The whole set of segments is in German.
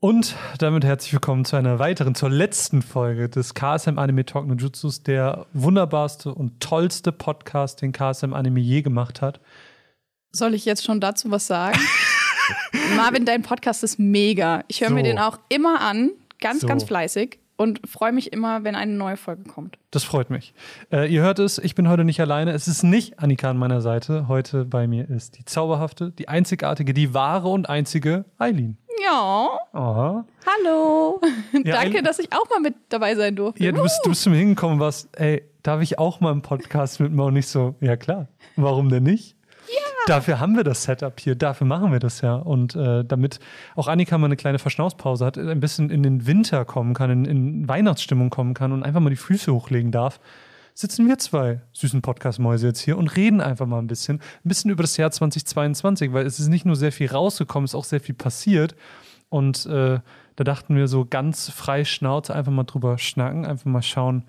Und damit herzlich willkommen zu einer weiteren, zur letzten Folge des KSM Anime Talk No Jutsus, der wunderbarste und tollste Podcast, den KSM Anime je gemacht hat. Soll ich jetzt schon dazu was sagen? Marvin, dein Podcast ist mega. Ich höre So. mir den auch immer an, ganz, So. ganz fleißig und freue mich immer, wenn eine neue Folge kommt. Das freut mich. Äh, ihr hört es, ich bin heute nicht alleine. Es ist nicht Annika an meiner Seite. Heute bei mir ist die zauberhafte, die einzigartige, die wahre und einzige Eileen. Ja, Aha. hallo. Ja, Danke, dass ich auch mal mit dabei sein durfte. Ja, du bist, du bist zu mir hingekommen warst, ey, darf ich auch mal im Podcast mitmachen? Und nicht so, ja klar, warum denn nicht? Dafür haben wir das Setup hier, dafür machen wir das ja. Und äh, damit auch Annika mal eine kleine Verschnaufspause hat, ein bisschen in den Winter kommen kann, in, in Weihnachtsstimmung kommen kann und einfach mal die Füße hochlegen darf, sitzen wir zwei süßen Podcast-Mäuse jetzt hier und reden einfach mal ein bisschen, ein bisschen über das Jahr 2022, weil es ist nicht nur sehr viel rausgekommen, es ist auch sehr viel passiert. Und äh, da dachten wir so ganz frei Schnauze einfach mal drüber schnacken, einfach mal schauen,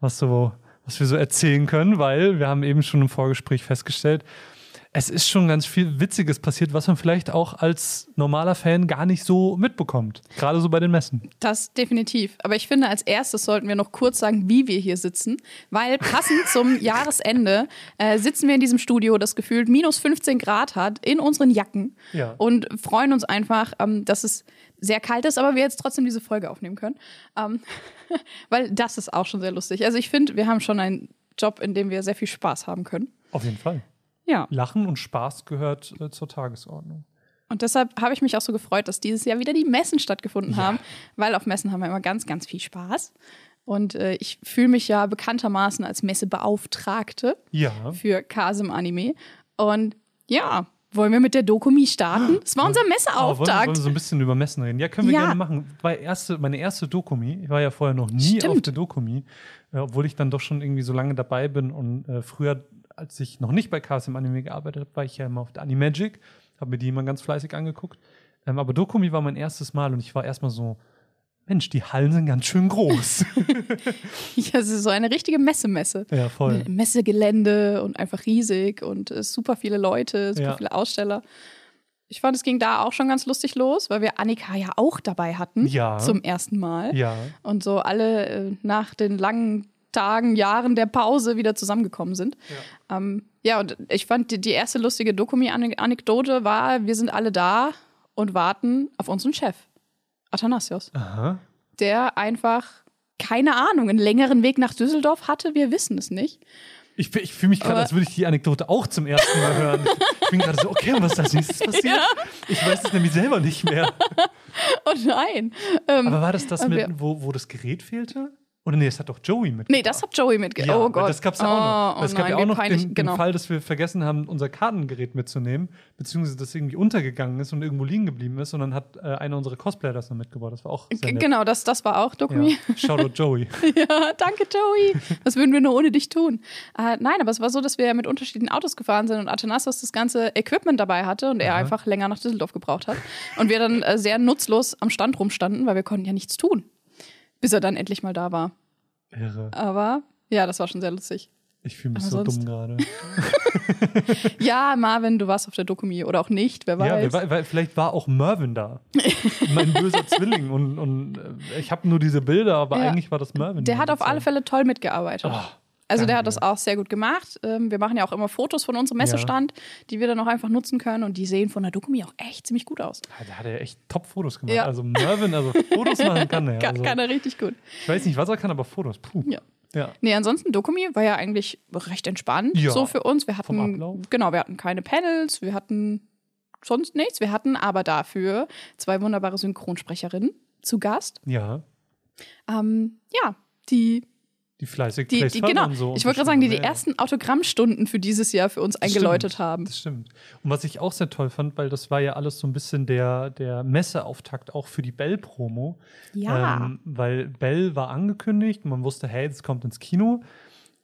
was so, was wir so erzählen können, weil wir haben eben schon im Vorgespräch festgestellt, es ist schon ganz viel Witziges passiert, was man vielleicht auch als normaler Fan gar nicht so mitbekommt. Gerade so bei den Messen. Das definitiv. Aber ich finde, als erstes sollten wir noch kurz sagen, wie wir hier sitzen, weil passend zum Jahresende äh, sitzen wir in diesem Studio, das gefühlt minus 15 Grad hat, in unseren Jacken Ja. und freuen uns einfach, ähm, dass es sehr kalt ist, aber wir jetzt trotzdem diese Folge aufnehmen können. Ähm, weil das ist auch schon sehr lustig. Also ich finde, wir haben schon einen Job, in dem wir sehr viel Spaß haben können. Auf jeden Fall. Ja. Lachen und Spaß gehört äh, zur Tagesordnung. Und deshalb habe ich mich auch so gefreut, dass dieses Jahr wieder die Messen stattgefunden Ja. haben, weil auf Messen haben wir immer ganz, ganz viel Spaß. Und äh, ich fühle mich ja bekanntermaßen als Messebeauftragte Ja. für Kasem Anime. Und ja, wollen wir mit der Dokumi starten? Das war unser Oh, wollen, wir- Messeauftakt. wollen wir so ein bisschen über Messen reden? Ja, können wir Ja. gerne machen. War erste, meine erste Dokumi. Ich war ja vorher noch nie Stimmt. auf der Dokumi, äh, obwohl ich dann doch schon irgendwie so lange dabei bin. Und äh, früher, als ich noch nicht bei KSM Anime gearbeitet habe, war ich ja immer auf der Animagic, habe mir die immer ganz fleißig angeguckt. Ähm, aber Dokumi war mein erstes Mal und ich war erstmal so, Mensch, die Hallen sind ganz schön groß. Ja, es ist so eine richtige Messemesse. ja, voll. Messegelände und einfach riesig und äh, super viele Leute, super Ja. viele Aussteller. Ich fand, es ging da auch schon ganz lustig los, weil wir Annika ja auch dabei hatten. Ja. Zum ersten Mal. Ja, Und so alle äh, nach den langen Tagen, Jahren der Pause wieder zusammengekommen sind. Ja, ähm, ja und ich fand, die, die erste lustige Dokumi-Anekdote war, wir sind alle da und warten auf unseren Chef, Athanasios, aha. der einfach, keine Ahnung, einen längeren Weg nach Düsseldorf hatte, wir wissen es nicht. Ich, ich fühle mich gerade, als würde ich die Anekdote auch zum ersten Mal hören. Ich bin gerade so, okay, und was ist als nächstes passiert? Ja. Ich weiß es nämlich selber nicht mehr. Oh nein. Ähm, Aber war das das, mit, wo, wo das Gerät fehlte? Oder nee, das hat doch Joey mit. nee, das hat Joey mitge... ja, oh Gott. Das gab es ja auch noch. Oh, es oh gab nein, ja auch noch peinlich, den, den genau. Fall, dass wir vergessen haben, unser Kartengerät mitzunehmen, beziehungsweise das irgendwie untergegangen ist und irgendwo liegen geblieben ist. Und dann hat äh, einer unserer Cosplayer das noch mitgebracht. Das war auch sehr nett. Genau, das, das war auch Dokumi. Ja. Shoutout Joey. Ja, danke, Joey. Was würden wir nur ohne dich tun? Äh, nein, aber es war so, dass wir mit unterschiedlichen Autos gefahren sind und Athanasios das ganze Equipment dabei hatte und er Aha. einfach länger nach Düsseldorf gebraucht hat. Und wir dann äh, sehr nutzlos am Stand rumstanden, weil wir konnten ja nichts tun, bis er dann endlich mal da war. Irre. Aber ja, das war schon sehr lustig. Ich fühle mich Aber so sonst- dumm gerade. Ja, Marvin, du warst auf der Dokumi oder auch nicht, wer Ja, weiß. weil, weil, vielleicht war auch Mervin da. mein böser Zwilling. Und, und äh, ich habe nur diese Bilder, aber Ja. eigentlich war das Mervin. der hat auf alle. Fälle toll mitgearbeitet. Oh, Also der danke. hat das auch sehr gut gemacht. Ähm, Wir machen ja auch immer Fotos von unserem Messestand, die wir dann auch einfach nutzen können und die sehen von der Dokumi auch echt ziemlich gut aus. Ja, Der hat ja echt Top-Fotos gemacht. Ja. Also Mervin, also Fotos machen kann er. Also, kann er richtig gut. ich weiß nicht, was er kann, aber Fotos. Puh. Ja. Ja. Nee, ansonsten Dokumi war ja eigentlich recht entspannt Ja, so für uns. Wir hatten genau, wir hatten keine Panels, wir hatten sonst nichts. Wir hatten aber dafür zwei wunderbare Synchronsprecherinnen zu Gast. Ja. Ähm, ja, die, Die fleißig die, die genau. und so. ich wollte gerade sagen, die die. Ja, ersten Autogrammstunden für dieses Jahr für uns Das eingeläutet stimmt, haben. Das stimmt. Und was ich auch sehr toll fand, weil das war ja alles so ein bisschen der, der Messeauftakt auch für die Bell-Promo. Ja. Ähm, weil Bell war angekündigt, man wusste, hey, das kommt ins Kino.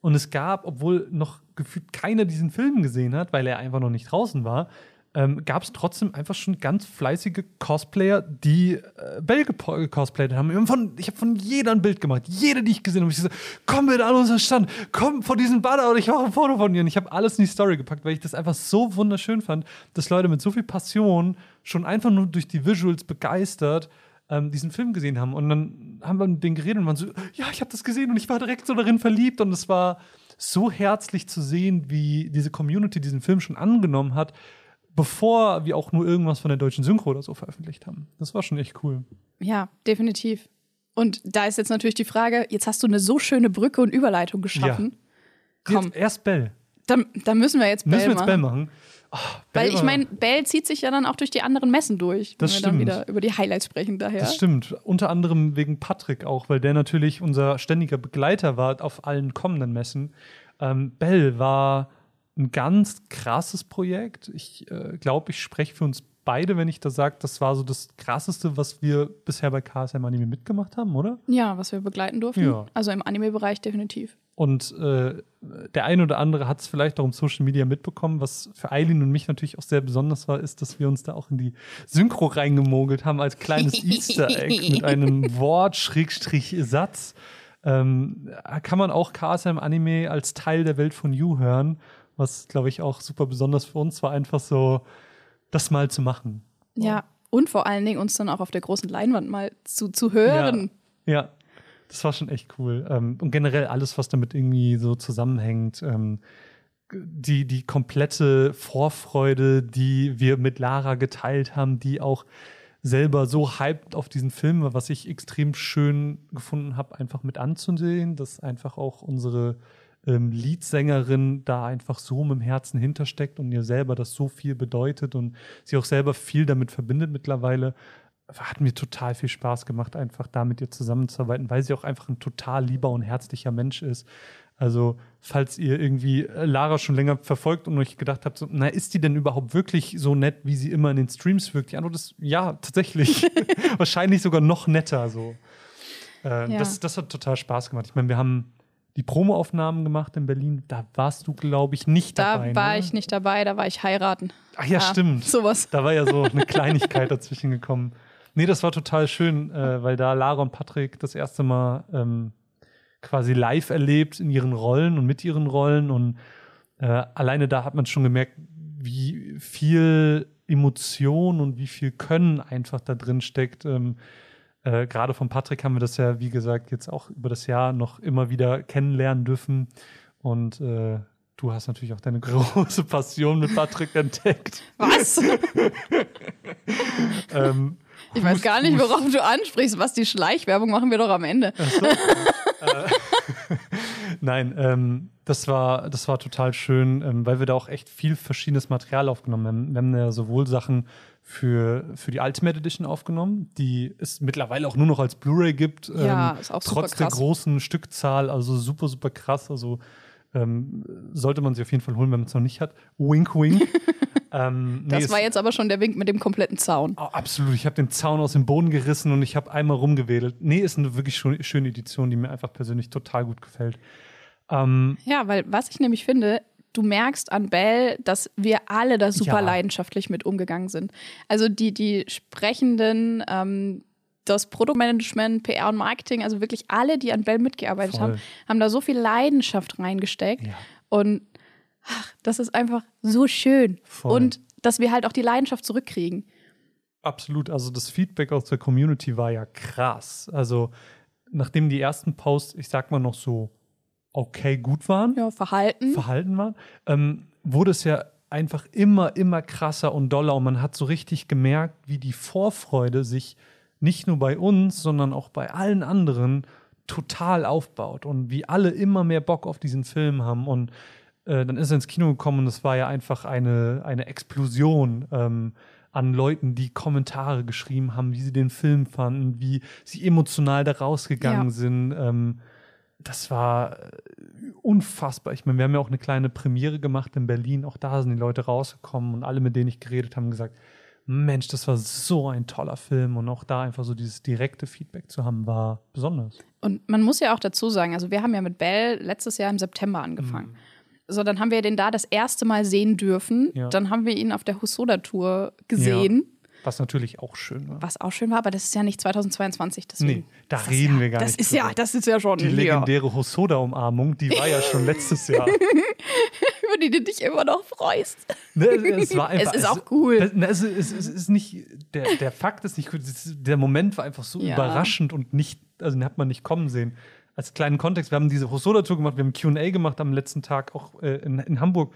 Und es gab, obwohl noch gefühlt keiner diesen Film gesehen hat, weil er einfach noch nicht draußen war, ähm, gab es trotzdem einfach schon ganz fleißige Cosplayer, die äh, Bell gepo- gecosplayt haben. Ich habe von jeder ein Bild gemacht. Jede, die ich gesehen habe. Ich so, komm bitte an unseren Stand, komm vor diesen Banner und ich mache ein Foto von dir. Und ich habe alles in die Story gepackt, weil ich das einfach so wunderschön fand, dass Leute mit so viel Passion schon einfach nur durch die Visuals begeistert ähm, diesen Film gesehen haben. Und dann haben wir mit denen geredet und waren so, ja, ich habe das gesehen und ich war direkt so darin verliebt. Und es war so herzlich zu sehen, wie diese Community diesen Film schon angenommen hat, bevor wir auch nur irgendwas von der deutschen Synchro oder so veröffentlicht haben. Das war schon echt cool. Ja, definitiv. Und da ist jetzt natürlich die Frage, jetzt hast du eine so schöne Brücke und Überleitung geschaffen. Ja. Komm. erst Bell. Dann, dann, müssen wir jetzt Bell müssen wir jetzt Bell machen. Oh, Weil ich meine, Bell zieht sich ja dann auch durch die anderen Messen durch, das wenn stimmt. wir dann wieder über die Highlights sprechen daher. Das stimmt. Unter anderem wegen Patrick auch, weil der natürlich unser ständiger Begleiter war auf allen kommenden Messen. Ähm, Bell war ein ganz krasses Projekt. Ich äh, glaube, ich spreche für uns beide, wenn ich da sage, das war so das krasseste, was wir bisher bei KSM Anime mitgemacht haben, oder? Ja, was wir begleiten durften. Ja. Also im Anime-Bereich definitiv. Und äh, der eine oder andere hat es vielleicht auch im Social Media mitbekommen. Was für Eileen und mich natürlich auch sehr besonders war, ist, dass wir uns da auch in die Synchro reingemogelt haben als kleines Easter Egg mit einem Wort, Schrägstrich, Satz. Ähm, kann man auch KSM Anime als Teil der Welt von You hören, was, glaube ich, auch super besonders für uns war, einfach so das mal zu machen. Ja, und vor allen Dingen uns dann auch auf der großen Leinwand mal zu, zu hören. Ja, ja. Das war schon echt cool. Ähm, und generell alles, was damit irgendwie so zusammenhängt. Ähm, die, die komplette Vorfreude, die wir mit Lara geteilt haben, die auch selber so hyped auf diesen Film war, was ich extrem schön gefunden habe, einfach mit anzusehen, dass einfach auch unsere ähm, Leadsängerin da einfach so mit dem Herzen hintersteckt und ihr selber das so viel bedeutet und sie auch selber viel damit verbindet mittlerweile hat mir total viel Spaß gemacht, einfach da mit ihr zusammenzuarbeiten, weil sie auch einfach ein total lieber und herzlicher Mensch ist. Also, falls ihr irgendwie äh, Lara schon länger verfolgt und euch gedacht habt, so, na, ist die denn überhaupt wirklich so nett, wie sie immer in den Streams wirkt? Die Antwort ist ja, tatsächlich. Wahrscheinlich sogar noch netter so. Äh, ja. das, das hat total Spaß gemacht. Ich meine, wir haben die Promoaufnahmen gemacht in Berlin. Da warst du, glaube ich, nicht da dabei. Da war ne? ich nicht dabei, da war ich heiraten. Ach ja, ja, stimmt. Sowas. Da war ja so eine Kleinigkeit dazwischen gekommen. Nee, das war total schön, äh, weil da Lara und Patrick das erste Mal ähm, quasi live erlebt in ihren Rollen und mit ihren Rollen. Und äh, alleine da hat man schon gemerkt, wie viel Emotion und wie viel Können einfach da drin steckt. Ähm, äh, Gerade von Patrick haben wir das ja, wie gesagt, jetzt auch über das Jahr noch immer wieder kennenlernen dürfen. Und äh, du hast natürlich auch deine große Passion mit Patrick entdeckt. Was? ähm, ich weiß gar nicht, worauf du ansprichst. Was die Schleichwerbung machen wir doch am Ende. So. äh, Nein, ähm, das war, das war total schön, ähm, weil wir da auch echt viel verschiedenes Material aufgenommen haben. Wir haben ja sowohl Sachen für, für die Ultimate Edition aufgenommen, die es mittlerweile auch nur noch als Blu-ray gibt. Ja, ähm, ist auch trotz der großen Stückzahl, also super, super krass. Also ähm, sollte man sie auf jeden Fall holen, wenn man es noch nicht hat. Wink, wink. ähm, nee, das war jetzt aber schon der Wink mit dem kompletten Zaun. Oh, absolut. Ich habe den Zaun aus dem Boden gerissen und ich habe einmal rumgewedelt. Nee, ist eine wirklich schöne Edition, die mir einfach persönlich total gut gefällt. Ähm, ja, weil was ich nämlich finde, du merkst an Bell, dass wir alle da super ja. leidenschaftlich mit umgegangen sind. Also die, die Sprechenden, ähm, das Produktmanagement, PR und Marketing, also wirklich alle, die an Bell mitgearbeitet Voll. haben, haben da so viel Leidenschaft reingesteckt. Ja. Und ach, das ist einfach so schön. Voll. Und dass wir halt auch die Leidenschaft zurückkriegen. Absolut. Also das Feedback aus der Community war ja krass. Also nachdem die ersten Posts, ich sag mal noch so okay gut waren, ja, verhalten, verhalten waren, ähm, wurde es ja einfach immer, immer krasser und doller und man hat so richtig gemerkt, wie die Vorfreude sich nicht nur bei uns, sondern auch bei allen anderen total aufbaut und wie alle immer mehr Bock auf diesen Film haben. Und äh, dann ist er ins Kino gekommen und es war ja einfach eine, eine Explosion ähm, an Leuten, die Kommentare geschrieben haben, wie sie den Film fanden, wie sie emotional da rausgegangen ja. sind. Ähm, das war äh, unfassbar. Ich meine, wir haben ja auch eine kleine Premiere gemacht in Berlin. Auch da sind die Leute rausgekommen und alle, mit denen ich geredet habe, gesagt, Mensch, das war so ein toller Film und auch da einfach so dieses direkte Feedback zu haben, war besonders. Und man muss ja auch dazu sagen, also wir haben ja mit Bell letztes Jahr im September angefangen. Mhm. So, dann haben wir den da das erste Mal sehen dürfen. Ja. Dann haben wir ihn auf der Husoda-Tour gesehen. Ja. Was natürlich auch schön war. Was auch schön war, aber das ist ja nicht 2022. Deswegen. Nee, da reden ja, wir gar das nicht. Ist ja, das ist ja schon. Die legendäre Hosoda-Umarmung, die war ja schon letztes Jahr. Über die du dich immer noch freust. Ne, es, war einfach, es ist auch cool. Es, ne, es, es, es ist nicht, der, der Fakt ist nicht cool, der Moment war einfach so Ja. überraschend und nicht, also den hat man nicht kommen sehen. Als kleinen Kontext, wir haben diese Hosoda-Tour gemacht, wir haben QA gemacht am letzten Tag auch äh, in, in Hamburg.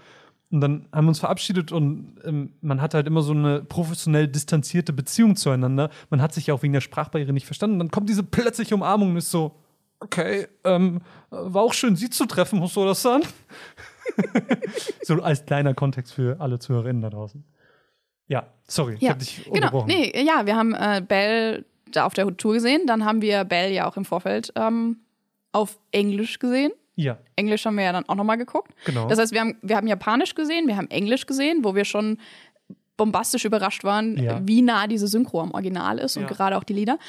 Und dann haben wir uns verabschiedet und ähm, man hatte halt immer so eine professionell distanzierte Beziehung zueinander. Man hat sich ja auch wegen der Sprachbarriere nicht verstanden. Dann kommt diese plötzliche Umarmung und ist so, okay, ähm, war auch schön, Sie zu treffen, Hosoda-san. so als kleiner Kontext für alle Zuhörerinnen da draußen. Ja, sorry, ich Ja, habe dich genau. unterbrochen. Nee, ja, wir haben äh, Belle da auf der Tour gesehen. Dann haben wir Belle ja auch im Vorfeld ähm, auf Englisch gesehen. Ja, Englisch haben wir ja dann auch nochmal geguckt. genau. Das heißt, wir haben, wir haben Japanisch gesehen, wir haben Englisch gesehen, wo wir schon bombastisch überrascht waren, Ja. wie nah diese Synchro am Original ist und Ja. gerade auch die Lieder.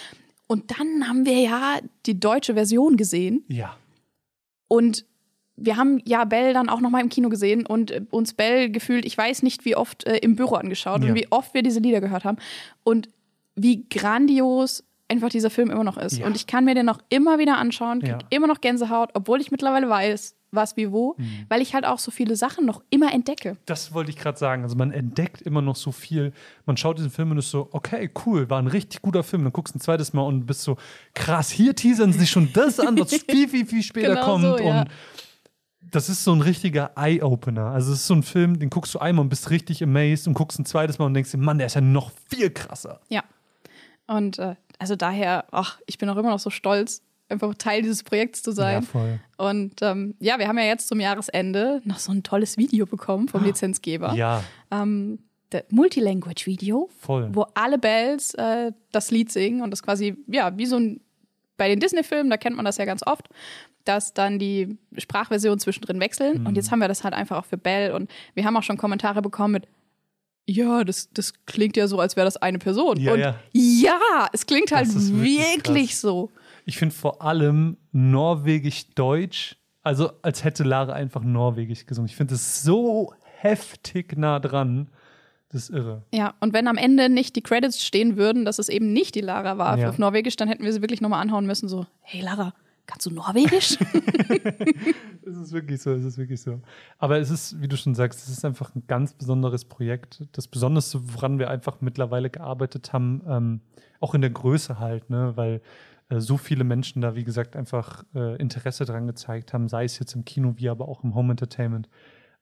Und dann haben wir ja die deutsche Version gesehen ja, und wir haben ja Bell dann auch nochmal im Kino gesehen und äh, uns Bell gefühlt, ich weiß nicht wie oft, äh, im Büro angeschaut Ja. und wie oft wir diese Lieder gehört haben und wie grandios einfach dieser Film immer noch ist. Ja. Und ich kann mir den noch immer wieder anschauen, krieg Ja. immer noch Gänsehaut, obwohl ich mittlerweile weiß, was wie wo, Mhm. weil ich halt auch so viele Sachen noch immer entdecke. das wollte ich gerade sagen. Also man entdeckt immer noch so viel. Man schaut diesen Film und ist so, okay, cool, war ein richtig guter Film. Dann guckst du ein zweites Mal und bist so, krass, hier teasern sie schon das an, was viel, viel, viel später Genau kommt. so, ja. Und das ist so ein richtiger Eye-Opener. Also es ist so ein Film, den guckst du einmal und bist richtig amazed und guckst ein zweites Mal und denkst dir, Mann, der ist ja noch viel krasser. Ja. Und äh, also daher, ach, ich bin auch immer noch so stolz, einfach Teil dieses Projekts zu sein. Ja, voll. Und ähm, ja, wir haben ja jetzt zum Jahresende noch so ein tolles Video bekommen vom Lizenzgeber. Ja, Ähm, Multilanguage-Video, wo alle Bells äh, das Lied singen und das quasi, ja, wie so ein, bei den Disney-Filmen, da kennt man das ja ganz oft, dass dann die Sprachversionen zwischendrin wechseln. Mhm. Und jetzt haben wir das halt einfach auch für Bell und wir haben auch schon Kommentare bekommen mit, ja, das, das klingt ja so, als wäre das eine Person. Ja, und ja. ja, es klingt halt wirklich wirklich, so. Ich finde vor allem Norwegisch-Deutsch, also als hätte Lara einfach Norwegisch gesungen. Ich finde es so heftig nah dran. Das ist irre. Ja, und wenn am Ende nicht die Credits stehen würden, dass es eben nicht die Lara war Ja. auf Norwegisch, dann hätten wir sie wirklich nochmal anhauen müssen, so, hey Lara, kannst du Norwegisch? Es ist wirklich so, es ist wirklich so. Aber es ist, wie du schon sagst, es ist einfach ein ganz besonderes Projekt. Das Besonderste, woran wir einfach mittlerweile gearbeitet haben, ähm, auch in der Größe halt, ne? weil äh, so viele Menschen da, wie gesagt, einfach äh, Interesse dran gezeigt haben, sei es jetzt im Kino wie aber auch im Home Entertainment.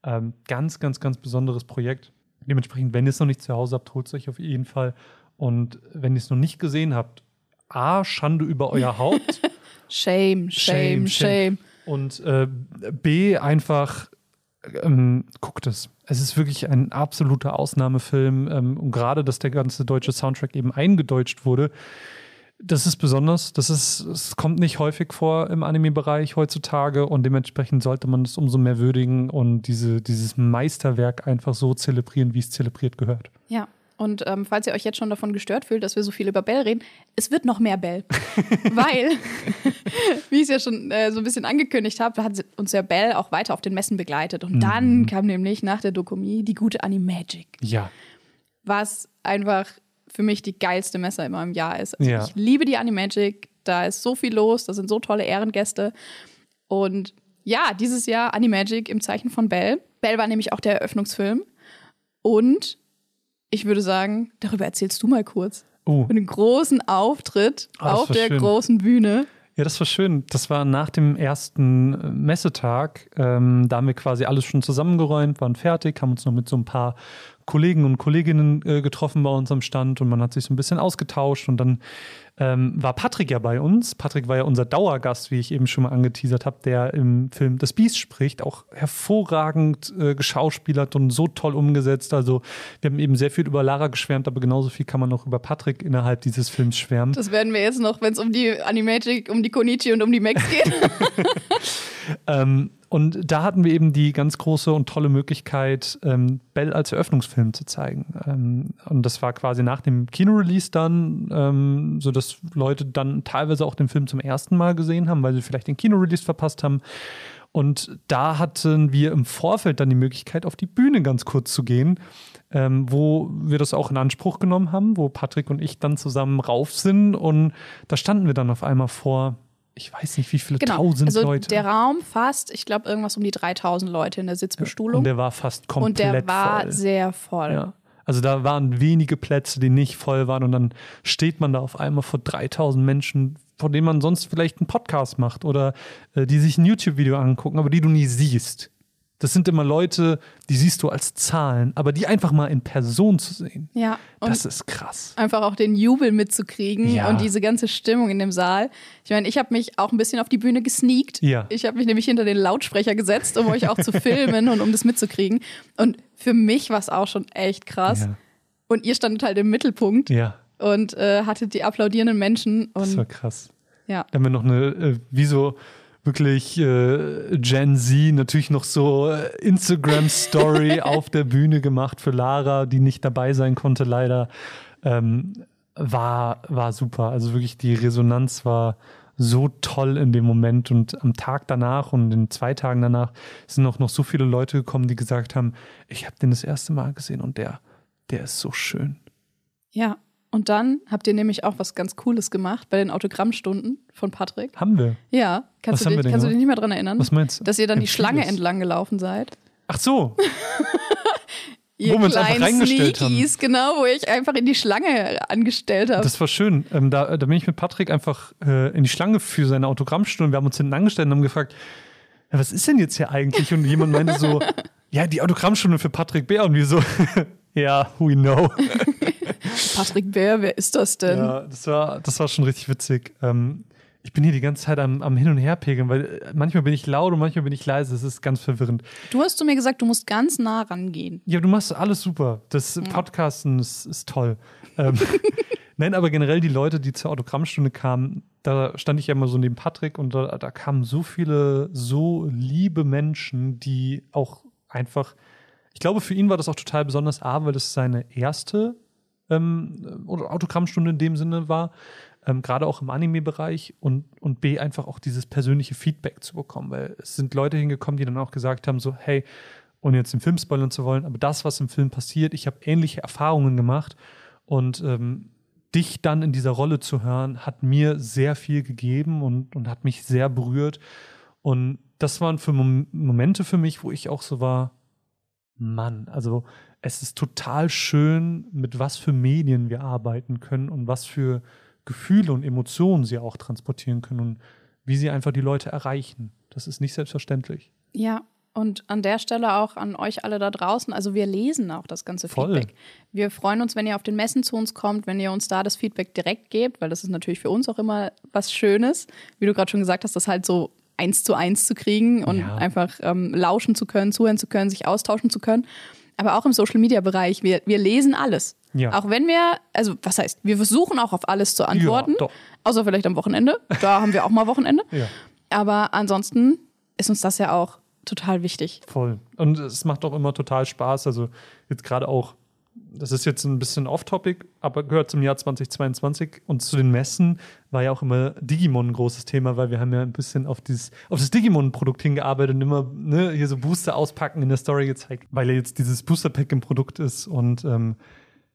Ähm, ganz, ganz, ganz besonderes Projekt. Dementsprechend, wenn ihr es noch nicht zu Hause habt, holt es euch auf jeden Fall. Und wenn ihr es noch nicht gesehen habt, A, Schande über euer Haupt. shame, shame, Shame, shame. Und äh, B, einfach ähm, guckt es. Es ist wirklich ein absoluter Ausnahmefilm. Ähm, und gerade, dass der ganze deutsche Soundtrack eben eingedeutscht wurde, das ist besonders. Das ist, es kommt nicht häufig vor im Anime-Bereich heutzutage und dementsprechend sollte man es umso mehr würdigen und diese, dieses Meisterwerk einfach so zelebrieren, wie es zelebriert gehört. Ja. Und ähm, falls ihr euch jetzt schon davon gestört fühlt, dass wir so viel über Bell reden, es wird noch mehr Bell. Weil, wie ich es ja schon äh, so ein bisschen angekündigt habe, hat uns ja Bell auch weiter auf den Messen begleitet. Und dann kam nämlich nach der Dokumie die gute Animagic. Ja. was einfach für mich die geilste Messe immer im Jahr ist. Also Ja. ich liebe die Animagic, da ist so viel los, da sind so tolle Ehrengäste. Und ja, dieses Jahr Animagic im Zeichen von Bell. Bell war nämlich auch der Eröffnungsfilm. Und ich würde sagen, darüber erzählst du mal kurz. Oh, Für den großen Auftritt das auf der schön. großen Bühne. Ja, das war schön. Das war nach dem ersten äh, Messetag. Ähm, da haben wir quasi alles schon zusammengeräumt, waren fertig, haben uns noch mit so ein paar Kollegen und Kolleginnen äh, getroffen bei uns am Stand und man hat sich so ein bisschen ausgetauscht und dann ähm, war Patrick ja bei uns. Patrick war ja unser Dauergast, wie ich eben schon mal angeteasert habe, der im Film Das Biest spricht, auch hervorragend äh, geschauspielert und so toll umgesetzt. Also wir haben eben sehr viel über Lara geschwärmt, aber genauso viel kann man auch über Patrick innerhalb dieses Films schwärmen. Das werden wir jetzt noch, wenn es um die Animagic, um die Konichi und um die Max geht. Ähm, und da hatten wir eben die ganz große und tolle Möglichkeit, ähm, Bell als Eröffnungsfilm zu zeigen. Ähm, und das war quasi nach dem Kinorelease dann, ähm, sodass Leute dann teilweise auch den Film zum ersten Mal gesehen haben, weil sie vielleicht den Kinorelease verpasst haben. Und da hatten wir im Vorfeld dann die Möglichkeit, auf die Bühne ganz kurz zu gehen, ähm, wo wir das auch in Anspruch genommen haben, wo Patrick und ich dann zusammen rauf sind. Und da standen wir dann auf einmal vor ich weiß nicht, wie viele Genau. tausend also Leute. der Raum fasst, ich glaube, irgendwas um die 3000 Leute in der Sitzbestuhlung. und der war fast komplett Und der war voll. sehr voll. Ja. Also da waren wenige Plätze, die nicht voll waren und dann steht man da auf einmal vor 3000 Menschen, vor denen man sonst vielleicht einen Podcast macht oder äh, die sich ein YouTube-Video angucken, aber die du nie siehst. Das sind immer Leute, die siehst du als Zahlen, aber die einfach mal in Person zu sehen, Ja, und das ist krass. einfach auch den Jubel mitzukriegen Ja. und diese ganze Stimmung in dem Saal. Ich meine, ich habe mich auch ein bisschen auf die Bühne gesneakt. Ja. Ich habe mich nämlich hinter den Lautsprecher gesetzt, um euch auch zu filmen und um das mitzukriegen. Und für mich war es auch schon echt krass. Ja. Und ihr standet halt im Mittelpunkt Ja, und äh, hattet die applaudierenden Menschen. das war Und krass. ja, Da haben wir noch eine, äh, wie so wirklich äh, Gen Z, natürlich noch so äh, Instagram-Story auf der Bühne gemacht für Lara, die nicht dabei sein konnte, leider. Ähm, war, war super. Also wirklich die Resonanz war so toll in dem Moment und am Tag danach und in zwei Tagen danach sind auch noch so viele Leute gekommen, die gesagt haben, ich habe den das erste Mal gesehen und der, der ist so schön. ja. Und dann habt ihr nämlich auch was ganz Cooles gemacht bei den Autogrammstunden von Patrick. Haben wir. Ja, kannst, Was du, haben dich, kannst du dich nicht mehr dran erinnern? Was meinst du? Dass ihr dann die Empfiehl Schlange es. entlang gelaufen seid. Ach so, Ihr Wo wir uns einfach reingestellt haben. Sneakies, genau, wo ich einfach in die Schlange angestellt habe. Das war schön. Ähm, da, da bin ich mit Patrick einfach äh, in die Schlange für seine Autogrammstunde. Wir haben uns hinten angestellt und haben gefragt, ja, was ist denn jetzt hier eigentlich? Und jemand meinte so, ja, die Autogrammstunde für Patrick Bär. Und wir so, ja, we know. Patrick Bär, wer ist das denn? Ja, das war, das war schon richtig witzig. Ähm, ich bin hier die ganze Zeit am, am Hin- und Herpegeln, weil äh, manchmal bin ich laut und manchmal bin ich leise. Es ist ganz verwirrend. Du hast zu mir gesagt, du musst ganz nah rangehen. Ja, du machst alles super. Das Podcasten ist, ist toll. Ähm, Nein, aber generell die Leute, die zur Autogrammstunde kamen, da stand ich ja immer so neben Patrick und da, da kamen so viele, so liebe Menschen, die auch einfach, ich glaube, für ihn war das auch total besonders, A, weil das seine erste ähm, oder Autogrammstunde in dem Sinne war, ähm, gerade auch im Anime-Bereich und, und B, einfach auch dieses persönliche Feedback zu bekommen, weil es sind Leute hingekommen, die dann auch gesagt haben, so, hey, ohne jetzt den Film spoilern zu wollen, aber das, was im Film passiert, ich habe ähnliche Erfahrungen gemacht und ähm, dich dann in dieser Rolle zu hören, hat mir sehr viel gegeben und, und hat mich sehr berührt. Und das waren für Mom Momente für mich, wo ich auch so war, Mann, also es ist total schön, mit was für Medien wir arbeiten können und was für Gefühle und Emotionen sie auch transportieren können und wie sie einfach die Leute erreichen. Das ist nicht selbstverständlich. Ja, und an der Stelle auch an euch alle da draußen. Also wir lesen auch das ganze Voll. Feedback. Wir freuen uns, wenn ihr auf den Messen zu uns kommt, wenn ihr uns da das Feedback direkt gebt, weil das ist natürlich für uns auch immer was Schönes. Wie du gerade schon gesagt hast, das halt so eins zu eins zu kriegen und Ja. einfach ähm, lauschen zu können, zuhören zu können, sich austauschen zu können. Aber auch im Social-Media-Bereich, wir, wir lesen alles. Ja. Auch wenn wir, also was heißt, wir versuchen auch auf alles zu antworten. doch. Außer vielleicht am Wochenende. Da haben wir auch mal Wochenende. Ja. Aber ansonsten ist uns das ja auch total wichtig. Voll. Und es macht auch immer total Spaß. Also jetzt gerade auch, das ist jetzt ein bisschen off-topic, aber gehört zum Jahr 2022 und zu den Messen war ja auch immer Digimon ein großes Thema, weil wir haben ja ein bisschen auf, dieses, auf das Digimon-Produkt hingearbeitet und immer ne, hier so Booster auspacken in der Story gezeigt, weil ja jetzt dieses Booster-Pack im Produkt ist. Und ähm,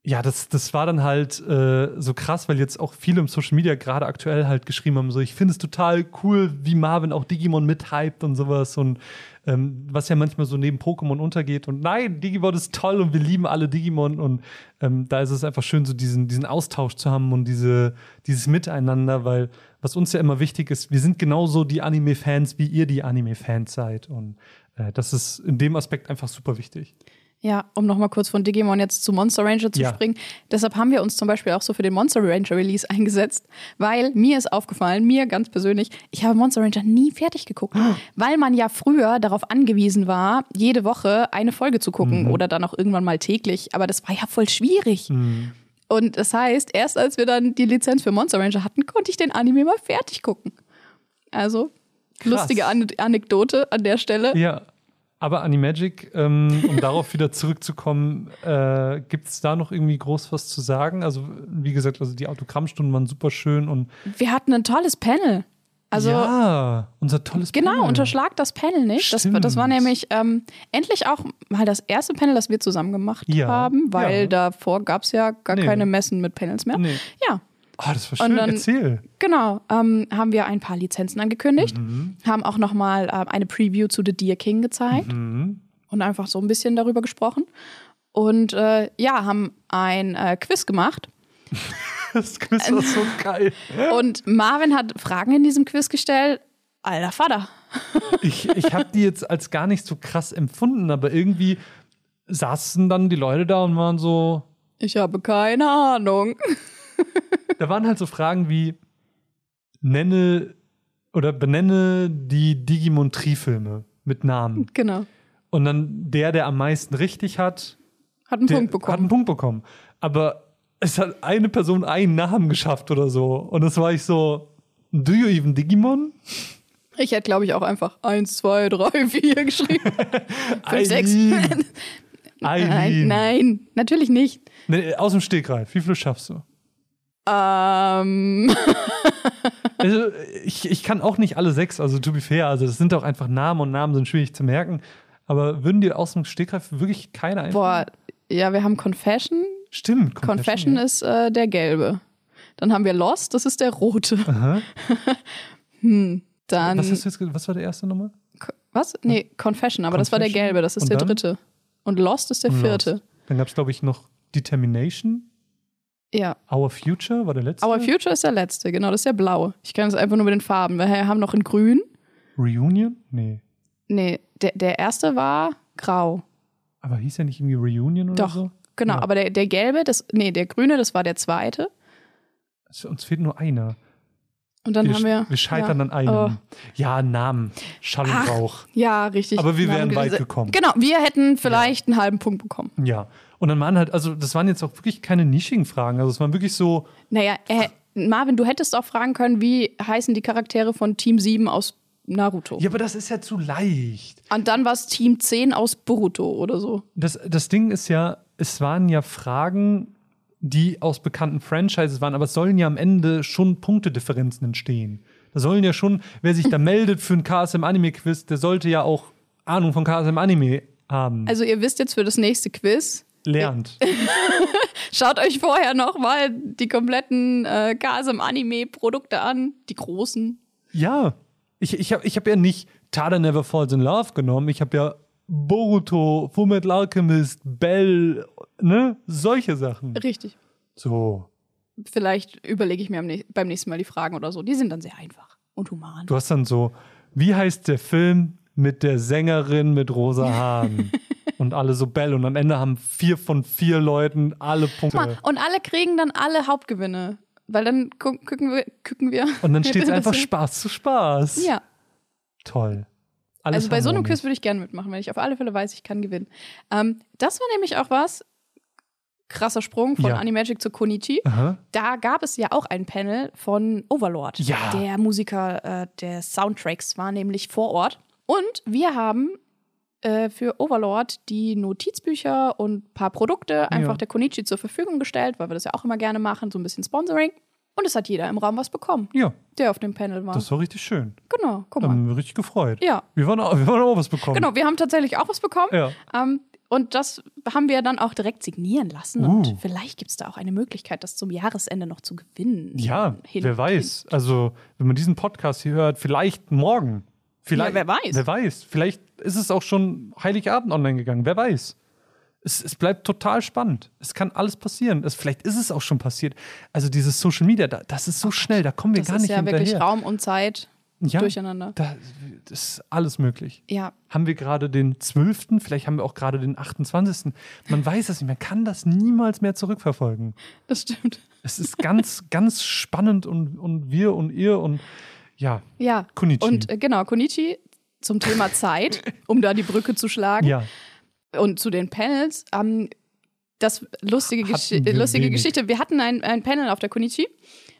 ja, das, das war dann halt äh, so krass, weil jetzt auch viele im Social Media gerade aktuell halt geschrieben haben, so ich finde es total cool, wie Marvin auch Digimon mithypt und sowas und ähm, was ja manchmal so neben Pokémon untergeht und nein, Digimon ist toll und wir lieben alle Digimon und ähm, da ist es einfach schön, so diesen, diesen Austausch zu haben und diese, dieses Miteinander, weil was uns ja immer wichtig ist, wir sind genauso die Anime-Fans, wie ihr die Anime-Fans seid und äh, das ist in dem Aspekt einfach super wichtig. Ja, um nochmal kurz von Digimon jetzt zu Monster Ranger zu Ja. springen. Deshalb haben wir uns zum Beispiel auch so für den Monster Ranger Release eingesetzt, weil mir ist aufgefallen, mir ganz persönlich, ich habe Monster Ranger nie fertig geguckt, weil man ja früher darauf angewiesen war, jede Woche eine Folge zu gucken oder dann auch irgendwann mal täglich. Aber das war ja voll schwierig. Und das heißt, erst als wir dann die Lizenz für Monster Ranger hatten, konnte ich den Anime mal fertig gucken. Also, Krass. lustige An Anekdote an der Stelle. Ja, aber Animagic, ähm, um darauf wieder zurückzukommen, äh, gibt es da noch irgendwie groß was zu sagen? Also, wie gesagt, also die Autogrammstunden waren super schön und Wir hatten ein tolles Panel. Also, ja, unser tolles Genau, Panel. unterschlag das Panel nicht. Das, das war nämlich ähm, endlich auch mal das erste Panel, das wir zusammen gemacht Ja, haben, weil ja. davor gab es ja gar Nee. keine Messen mit Panels mehr. Nee. Ja, Ah, das war Und schön. dann- Erzähl. Genau, ähm, haben wir ein paar Lizenzen angekündigt, Mhm. haben auch nochmal ähm, eine Preview zu The Deer King gezeigt Mhm. und einfach so ein bisschen darüber gesprochen. Und äh, ja, haben ein äh, Quiz gemacht. Das Quiz war so geil. Und Marvin hat Fragen in diesem Quiz gestellt. Alter Vater. Ich, ich habe die jetzt als gar nicht so krass empfunden, aber irgendwie saßen dann die Leute da und waren so. Ich habe keine Ahnung. Da waren halt so Fragen wie: Nenne oder benenne die Digimon-Tri-Filme mit Namen. Genau. Und dann der, der am meisten richtig hat, Hat einen der Punkt hat einen bekommen. Punkt bekommen. Aber es hat eine Person einen Namen geschafft oder so. Und das war ich so: Do you even Digimon? Ich hätte, glaube ich, auch einfach 1, 2, 3, 4 geschrieben. 5, 6. Eileen. Nein, nein, natürlich nicht. Nee, aus dem Stegreif. Wie viel schaffst du? Ähm, Also, ich, ich kann auch nicht alle sechs, also to be fair, also das sind auch einfach Namen und Namen sind schwierig zu merken. Aber würden dir aus dem Stegreif wirklich keine einfallen? boah, ja, wir haben Confession. Stimmt. Confession ja. ist äh, der gelbe. Dann haben wir Lost, das ist der rote. Aha. Dann. Was, hast du jetzt, was war der erste Nummer? Ko- Was? Nee, Confession, aber das war der Confession? gelbe, das ist Und der dann? dritte. Und Lost ist der vierte. Lost. Dann gab es, glaube ich, noch Determination. Ja. Our Future war der letzte. Our Future ist der letzte, genau, das ist der blaue. Ich kann es einfach nur mit den Farben. Wir haben noch in grün. Reunion? Nee. Nee, der, der erste war grau. Aber hieß ja nicht irgendwie Reunion oder Doch, so? genau. Ja. Aber der, der gelbe, das, nee, der grüne, das war der zweite. Es- Uns fehlt nur einer. Und dann wir, haben wir. wir scheitern ja, an einem. oh, Ja, Namen. Schall und Ach. Rauch. ja, richtig. Aber wir wären weit gekommen. Genau, wir hätten vielleicht einen halben Punkt bekommen. Ja. Und dann waren halt, also das waren jetzt auch wirklich keine nischigen Fragen. Also es waren wirklich so, Naja, äh, Marvin, du hättest auch fragen können, wie heißen die Charaktere von Team 7 aus Naruto? ja, aber das ist ja zu leicht. Und dann war es Team 10 aus Boruto oder so. Das, das Ding ist ja, es waren ja Fragen, die aus bekannten Franchises waren, aber es sollen ja am Ende schon Punktedifferenzen entstehen. Da sollen ja schon, wer sich da meldet für ein KSM Anime Quiz, der sollte ja auch Ahnung von KSM Anime haben. Also ihr wisst jetzt für das nächste Quiz, Lernt. schaut euch vorher noch mal die kompletten äh, KSM-Anime-Produkte an, die großen. Ja. Ich, ich habe ich hab ja nicht Tada Never Falls in Love genommen. Ich habe ja Boruto, Fullmetal Alchemist, Bell, ne? Solche Sachen. Richtig. So. Vielleicht überlege ich mir beim nächsten Mal die Fragen oder so. Die sind dann sehr einfach und human. Du hast dann so, wie heißt der Film mit der Sängerin mit rosa Haaren? und alle so Bell. Und am Ende haben vier von vier Leuten alle Punkte. Und alle kriegen dann alle Hauptgewinne. Weil dann gu gucken wir. Gucken wir Und dann steht es einfach Spaß zu Spaß. Ja. Toll. Alles also bei so einem. Quiz würde ich gerne mitmachen, wenn ich auf alle Fälle weiß, ich kann gewinnen. Ähm, das war nämlich auch was. Krasser Sprung von Ja. Animagic zu Konichi. Aha. Da gab es ja auch ein Panel von Overlord. Ja. Der Musiker äh, der Soundtracks war nämlich vor Ort. Und wir haben äh, für Overlord die Notizbücher und ein paar Produkte einfach Ja. der Konichi zur Verfügung gestellt, weil wir das ja auch immer gerne machen, so ein bisschen Sponsoring. Und es hat jeder im Raum was bekommen, Ja, der auf dem Panel war. das war richtig schön. genau, guck Da mal. haben wir richtig gefreut. Ja, Wir waren auch, wir waren auch was bekommen. genau, wir haben tatsächlich auch was bekommen. Ja. Ähm, und das haben wir dann auch direkt signieren lassen. Uh. Und vielleicht gibt es da auch eine Möglichkeit, das zum Jahresende noch zu gewinnen. Ja, Hin- wer weiß. Also, wenn man diesen Podcast hier hört, vielleicht morgen. Vielleicht, Ja, wer weiß. Wer weiß. Vielleicht ist es auch schon Heiligabend online gegangen. Wer weiß. Es, es bleibt total spannend. Es kann alles passieren. Es, vielleicht ist es auch schon passiert. Also, dieses Social Media, da, das ist so schnell, da kommen wir Das gar ist nicht ja hinterher. wirklich Raum und Zeit ja, durcheinander. Da, das ist alles möglich. Ja, Haben wir gerade den 12., vielleicht haben wir auch gerade den 28. Man weiß es nicht, man kann das niemals mehr zurückverfolgen. das stimmt. Es ist ganz, ganz spannend und, und wir und ihr und ja, Ja. Konichi. Und äh, genau, Konichi zum Thema Zeit, um da die Brücke zu schlagen. ja. Und zu den Panels. Ähm, das lustige, Hatten Gesch wir lustige wenig. Geschichte. Wir hatten ein, ein Panel auf der Konichi.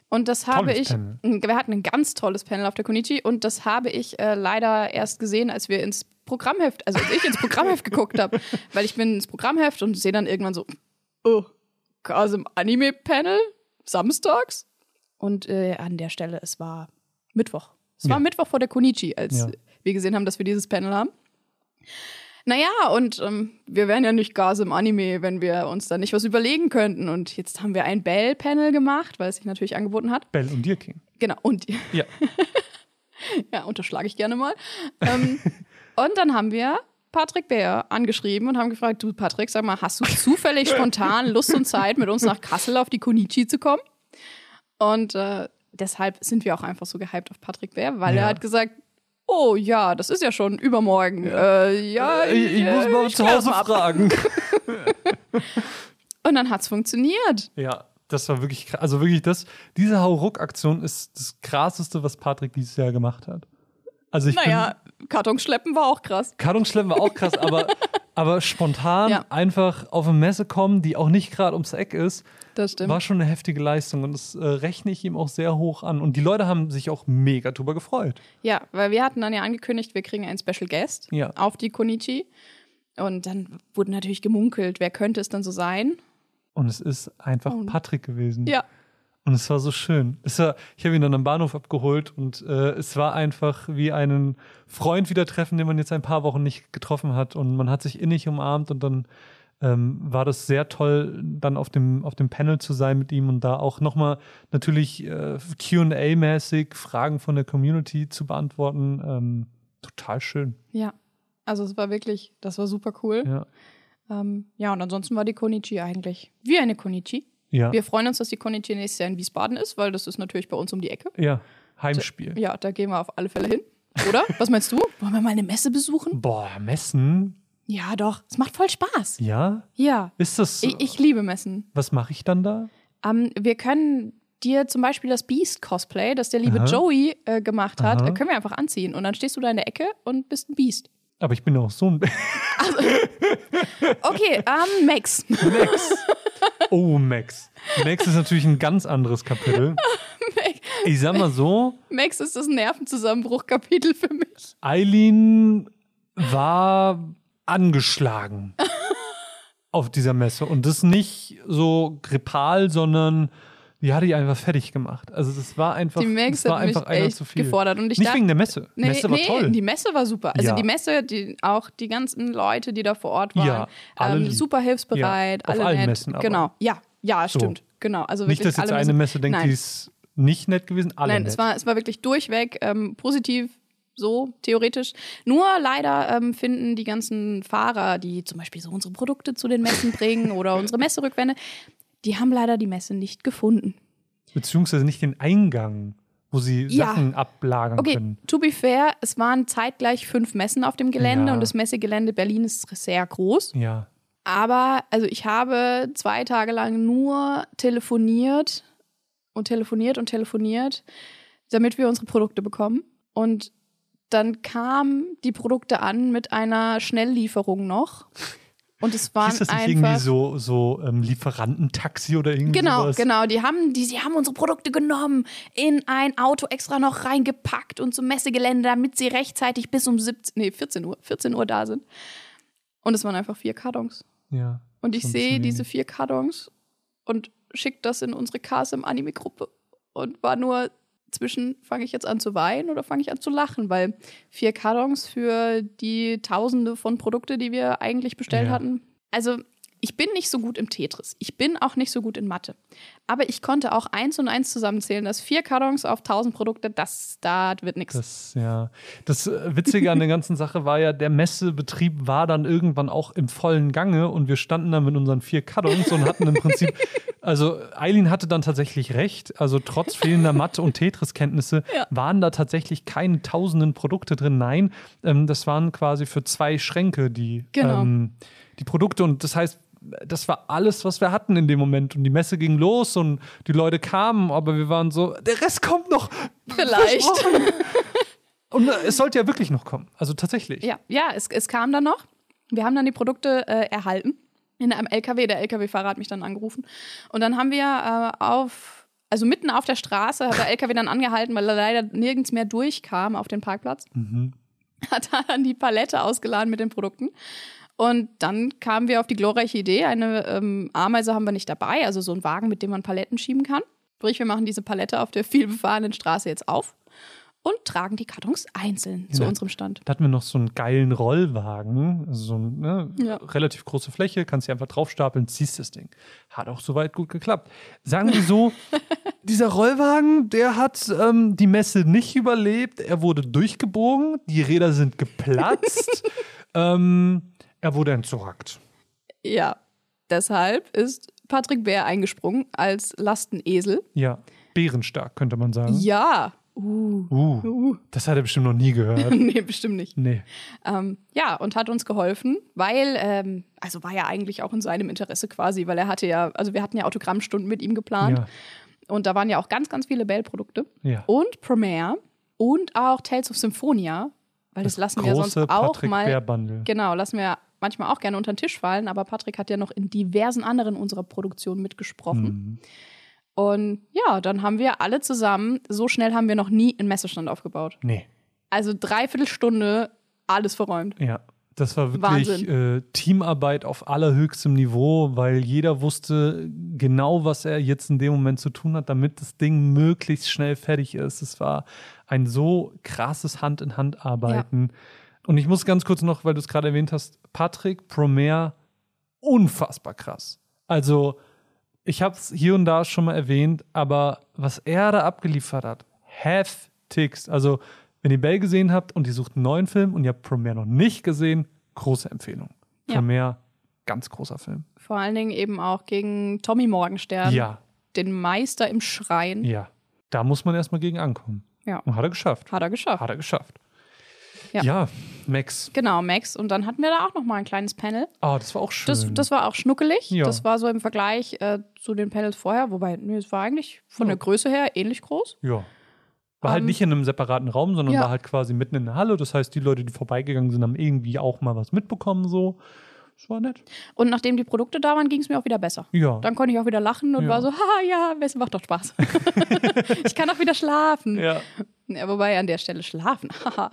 Und das habe Tolles ich. Panel. Wir hatten ein ganz tolles Panel auf der Konichi. Und das habe ich äh, leider erst gesehen, als wir ins Programmheft, also als ich ins Programmheft geguckt habe. Weil ich bin ins Programmheft und sehe dann irgendwann so, oh, Kasem Anime Panel? Samstags? Und äh, an der Stelle, es war Mittwoch. Es war Ja. Mittwoch vor der Konichi, als Ja. wir gesehen haben, dass wir dieses Panel haben. Naja, und ähm, wir wären ja nicht Gas im Anime, wenn wir uns da nicht was überlegen könnten. Und jetzt haben wir ein Bell-Panel gemacht, weil es sich natürlich angeboten hat. Bell und Deer King. Genau, und Ja. ja, unterschlage ich gerne mal. ähm, und dann haben wir Patrick Bär angeschrieben und haben gefragt, du Patrick, sag mal, hast du zufällig spontan Lust und Zeit, mit uns nach Kassel auf die Konichi zu kommen? Und äh, deshalb sind wir auch einfach so gehypt auf Patrick Bär, weil Ja. er hat gesagt, oh ja, das ist ja schon übermorgen. Ja, äh, ja Ich, ich muss mal ich zu Hause fragen. Und dann hat's funktioniert. Ja, das war wirklich krass. Also wirklich das, diese Hauruck-Aktion ist das krasseste, was Patrick dieses Jahr gemacht hat. Also ich Naja, Kartons schleppen war auch krass. Kartonschleppen war auch krass, aber, aber spontan Ja. einfach auf eine Messe kommen, die auch nicht gerade ums Eck ist, war schon eine heftige Leistung und das äh, rechne ich ihm auch sehr hoch an. Und die Leute haben sich auch mega drüber gefreut. Ja, weil wir hatten dann ja angekündigt, wir kriegen einen Special Guest Ja. auf die Konichi. Und dann wurde natürlich gemunkelt, wer könnte es dann so sein? Und es ist einfach Patrick gewesen. Ja, Und es war so schön. War, ich habe ihn dann am Bahnhof abgeholt und äh, es war einfach wie einen Freund wieder treffen, den man jetzt ein paar Wochen nicht getroffen hat. Und man hat sich innig umarmt und dann ähm, war das sehr toll, dann auf dem, auf dem Panel zu sein mit ihm und da auch nochmal natürlich äh, QA-mäßig Fragen von der Community zu beantworten. Ähm, total schön. ja. Also es war wirklich, das war super cool. Ja. Ähm, ja, und ansonsten war die Konichi eigentlich wie eine Konichi. Ja. Wir freuen uns, dass die Konichi nächstes Jahr in Wiesbaden ist, weil das ist natürlich bei uns um die Ecke. ja. Heimspiel. Ja, da gehen wir auf alle Fälle hin. Oder? Was meinst du? Wollen wir mal eine Messe besuchen? Boah, Messen? Ja, doch. Es macht voll Spaß. Ja? Ja. Ist das. Ich, ich liebe Messen. was mache ich dann da? Ähm, wir können dir zum Beispiel das Beast-Cosplay, das der liebe Aha. Joey äh, gemacht hat, Aha. äh, können wir einfach anziehen. Und dann stehst du da in der Ecke und bist ein Beast. Aber ich bin auch so ein. Okay, ähm, Max. Max. Oh, Max. Max ist natürlich ein ganz anderes Kapitel. Ich sag mal so, Max ist das Nervenzusammenbruch-Kapitel für mich. Eileen war angeschlagen auf dieser Messe. Und das nicht so grippal, sondern die hatte ich einfach fertig gemacht. Also das war einfach, Die Max das war hat einfach einer zu viel. gefordert. Und ich nicht dachte- wegen der Messe. Nee, Messe war nee, toll. die Messe war super. Also Ja. die Messe, die, auch die ganzen Leute, die da vor Ort waren, Ja, ähm, super hilfsbereit, Ja, auf alle allen nett. Messen aber. Genau, ja, ja, So. stimmt. Genau, also nicht, dass jetzt eine. Messe denkt, Nein. die ist nicht nett gewesen. Alle Nein, nett. es war, es war wirklich durchweg ähm, positiv, so theoretisch. Nur leider ähm, finden die ganzen Fahrer, die zum Beispiel so unsere Produkte zu den Messen bringen oder unsere Messerückwände, die haben leider die Messe nicht gefunden. Beziehungsweise nicht den Eingang, wo sie Ja. Sachen ablagern Okay, können. to be fair, es waren zeitgleich fünf Messen auf dem Gelände Ja. und das Messegelände Berlin ist sehr groß. Ja. Aber also ich habe zwei Tage lang nur telefoniert und telefoniert und telefoniert, damit wir unsere Produkte bekommen. Und dann kamen die Produkte an mit einer Schnelllieferung noch. Und es waren Ist das nicht einfach. irgendwie so, so ähm, Lieferantentaxi oder irgendwie Genau, sowas? genau. Die haben, die, die haben unsere Produkte genommen, in ein Auto extra noch reingepackt und zum Messegelände, damit sie rechtzeitig bis um 17, nee, 14 Uhr, 14 Uhr da sind. Und es waren einfach vier Kartons. Ja. Und ich sehe diese vier Kartons und schicke das in unsere KSM-Anime-Gruppe und war nur zwischen, fange ich jetzt an zu weinen oder fange ich an zu lachen, weil vier Kartons für die Tausende von Produkte, die wir eigentlich bestellt Ja. hatten. Also ich bin nicht so gut im Tetris. Ich bin auch nicht so gut in Mathe. Aber ich konnte auch eins und eins zusammenzählen, dass vier Kartons auf tausend Produkte, das, da wird nichts. Das, ja. Das äh, Witzige an der ganzen Sache war ja, der Messebetrieb war dann irgendwann auch im vollen Gange und wir standen dann mit unseren vier Kartons und hatten im Prinzip, also Eileen hatte dann tatsächlich recht, also trotz fehlender Mathe- und Tetris-Kenntnisse Ja. waren da tatsächlich keine tausenden Produkte drin. Nein, ähm, das waren quasi für zwei Schränke die, Genau. ähm, die Produkte und das heißt, das war alles, was wir hatten in dem Moment. Und die Messe ging los und die Leute kamen, aber wir waren so, der Rest kommt noch. Vielleicht. Und es sollte ja wirklich noch kommen. Also tatsächlich. Ja, ja es, es kam dann noch. Wir haben dann die Produkte äh, erhalten in einem LKW. Der LKW-Fahrer hat mich dann angerufen. Und dann haben wir äh, auf, also mitten auf der Straße, hat der LKW dann angehalten, weil er leider nirgends mehr durchkam auf den Parkplatz. Hat dann die Palette ausgeladen mit den Produkten. Und dann kamen wir auf die glorreiche Idee, eine ähm, Ameise haben wir nicht dabei, also so ein Wagen, mit dem man Paletten schieben kann. Sprich, wir machen diese Palette auf der vielbefahrenen Straße jetzt auf und tragen die Kartons einzeln zu Ja. unserem Stand. Da hatten wir noch so einen geilen Rollwagen, also so eine ne, Ja. relativ große Fläche, kannst du einfach draufstapeln, ziehst das Ding. Hat auch soweit gut geklappt. Sagen wir so, dieser Rollwagen, der hat ähm, die Messe nicht überlebt. Er wurde durchgebogen, die Räder sind geplatzt, ähm, er wurde entsorgt. Ja, deshalb ist Patrick Bär eingesprungen als Lastenesel. Ja, bärenstark, könnte man sagen. Ja. Uh. Uh, Uh. das hat er bestimmt noch nie gehört. nee, bestimmt nicht. Nee. Ähm, ja, und hat uns geholfen, weil, ähm, also war ja eigentlich auch in seinem Interesse quasi, weil er hatte ja, also wir hatten ja Autogrammstunden mit ihm geplant Ja, und da waren ja auch ganz, ganz viele Bell-Produkte ja. und Premiere und auch Tales of Symphonia, weil das, lassen wir sonst auch Patrick mal, Bundle. genau, lassen wir manchmal auch gerne unter den Tisch fallen, aber Patrick hat ja noch in diversen anderen unserer Produktionen mitgesprochen. Mhm. Und ja, dann haben wir alle zusammen, so schnell haben wir noch nie einen Messestand aufgebaut. Nee. Also dreiviertel Stunde alles verräumt. Ja, das war wirklich äh, Teamarbeit auf allerhöchstem Niveau, weil jeder wusste genau, was er jetzt in dem Moment zu tun hat, damit das Ding möglichst schnell fertig ist. Es war ein so krasses Hand-in-Hand-Arbeiten. Und ich muss ganz kurz noch, weil du es gerade erwähnt hast, Patrick Promer, unfassbar krass. Also, ich habe es hier und da schon mal erwähnt, aber was er da abgeliefert hat, heftigst. Also, wenn ihr Bell gesehen habt und ihr sucht einen neuen Film und ihr habt Premiere noch nicht gesehen, große Empfehlung. Ja. Premiere, ganz großer Film. Vor allen Dingen eben auch gegen Tommy Morgenstern, Ja, den Meister im Schrein. ja. Da muss man erstmal gegen ankommen. Ja. Und hat er geschafft. Hat er geschafft. Hat er geschafft. Ja. Ja, Max. Genau, Max. Und dann hatten wir da auch noch mal ein kleines Panel. Oh, das war auch schön. Das, das war auch schnuckelig. Ja. Das war so im Vergleich äh, zu den Panels vorher. Wobei, nee, es war eigentlich von Ja. der Größe her ähnlich groß. ja. War halt Ähm, nicht in einem separaten Raum, sondern war halt quasi mitten in der Halle. Das heißt, die Leute, die vorbeigegangen sind, haben irgendwie auch mal was mitbekommen. So. Das war nett. Und nachdem die Produkte da waren, ging es mir auch wieder besser. Ja. Dann konnte ich auch wieder lachen und Ja. war so, haha, ja, es macht doch Spaß. ich kann auch wieder schlafen. ja. Ja, wobei an der Stelle schlafen. Haha.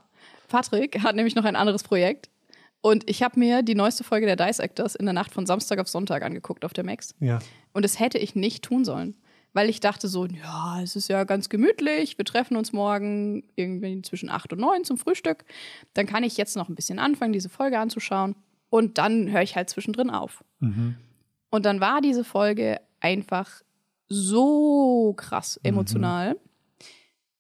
Patrick hat nämlich noch ein anderes Projekt. Und ich habe mir die neueste Folge der Dice Actors in der Nacht von Samstag auf Sonntag angeguckt auf der Max. Ja. Und das hätte ich nicht tun sollen. Weil ich dachte so, ja, es ist ja ganz gemütlich. Wir treffen uns morgen irgendwie zwischen 8 und 9 zum Frühstück. Dann kann ich jetzt noch ein bisschen anfangen, diese Folge anzuschauen. Und dann höre ich halt zwischendrin auf. Mhm. Und dann war diese Folge einfach so krass emotional.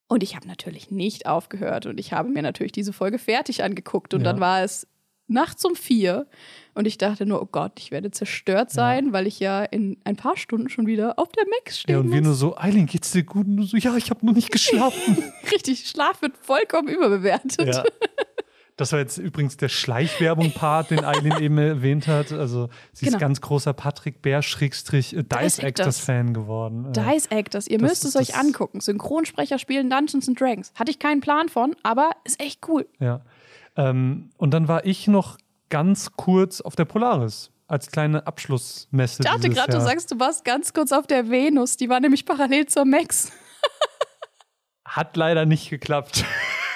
Und ich habe natürlich nicht aufgehört und ich habe mir natürlich diese Folge fertig angeguckt. Und Ja. dann war es nachts um vier und ich dachte nur, oh Gott, ich werde zerstört sein, weil ich ja in ein paar Stunden schon wieder auf der Max stehen Ja, und wir muss. nur so, Eileen, geht's dir gut? Und du so, ja, ich habe noch nicht geschlafen. Richtig, Schlaf wird vollkommen überbewertet. ja. Das war jetzt übrigens der Schleichwerbung-Part, den Eileen eben erwähnt hat. Also, sie Genau. ist ganz großer Patrick Bär-Dice Dice Actors. Actors-Fan geworden. Äh, Dice Actors, ihr Das müsst es euch angucken. Synchronsprecher spielen Dungeons and Dragons. Hatte ich keinen Plan von, aber ist echt cool. Ja. Ähm, und dann war ich noch ganz kurz auf der Polaris als kleine Abschlussmesse. Ich dachte gerade, du sagst, du warst ganz kurz auf der Venus. Die war nämlich parallel zur Max. Hat leider nicht geklappt.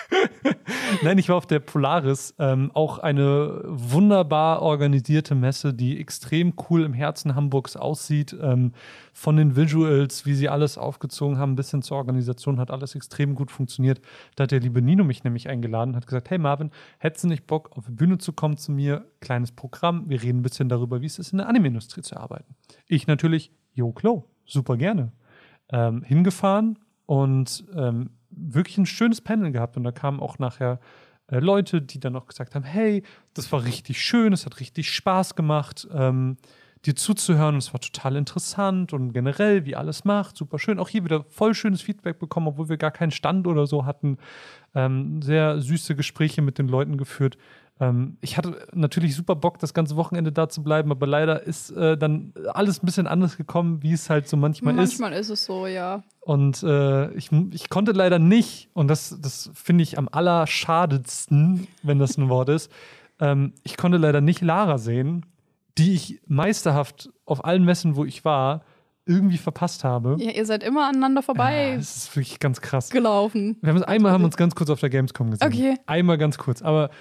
Nein, ich war auf der Polaris, ähm, auch eine wunderbar organisierte Messe, die extrem cool im Herzen Hamburgs aussieht. Ähm, von den Visuals, wie sie alles aufgezogen haben, bis hin zur Organisation, hat alles extrem gut funktioniert. Da hat der liebe Nino mich nämlich eingeladen, hat gesagt: Hey Marvin, hättest du nicht Bock, auf die Bühne zu kommen zu mir? Kleines Programm, wir reden ein bisschen darüber, wie es ist, in der Anime-Industrie zu arbeiten. Ich natürlich, jo, klar, super gerne. Ähm, hingefahren und ähm, wirklich ein schönes Panel gehabt. Und da kamen auch nachher äh, Leute, die dann auch gesagt haben: Hey, das war richtig schön, es hat richtig Spaß gemacht, ähm, dir zuzuhören. Und es war total interessant und generell, wie alles macht, super schön. Auch hier wieder voll schönes Feedback bekommen, obwohl wir gar keinen Stand oder so hatten. Ähm, sehr süße Gespräche mit den Leuten geführt. Ähm, ich hatte natürlich super Bock, das ganze Wochenende da zu bleiben, aber leider ist äh, dann alles ein bisschen anders gekommen, wie es halt so manchmal, ist. Manchmal ist es so, ja. Und äh, ich, ich konnte leider nicht, und das, das finde ich am allerschadetsten, wenn das ein Wort ist, ähm, ich konnte leider nicht Lara sehen, die ich meisterhaft auf allen Messen, wo ich war, irgendwie verpasst habe. ja. Ihr seid immer aneinander Ja, vorbei das ist wirklich ganz krass. gelaufen. Wir haben uns einmal haben wir uns ganz kurz auf der Gamescom gesehen. Okay. Einmal ganz kurz, aber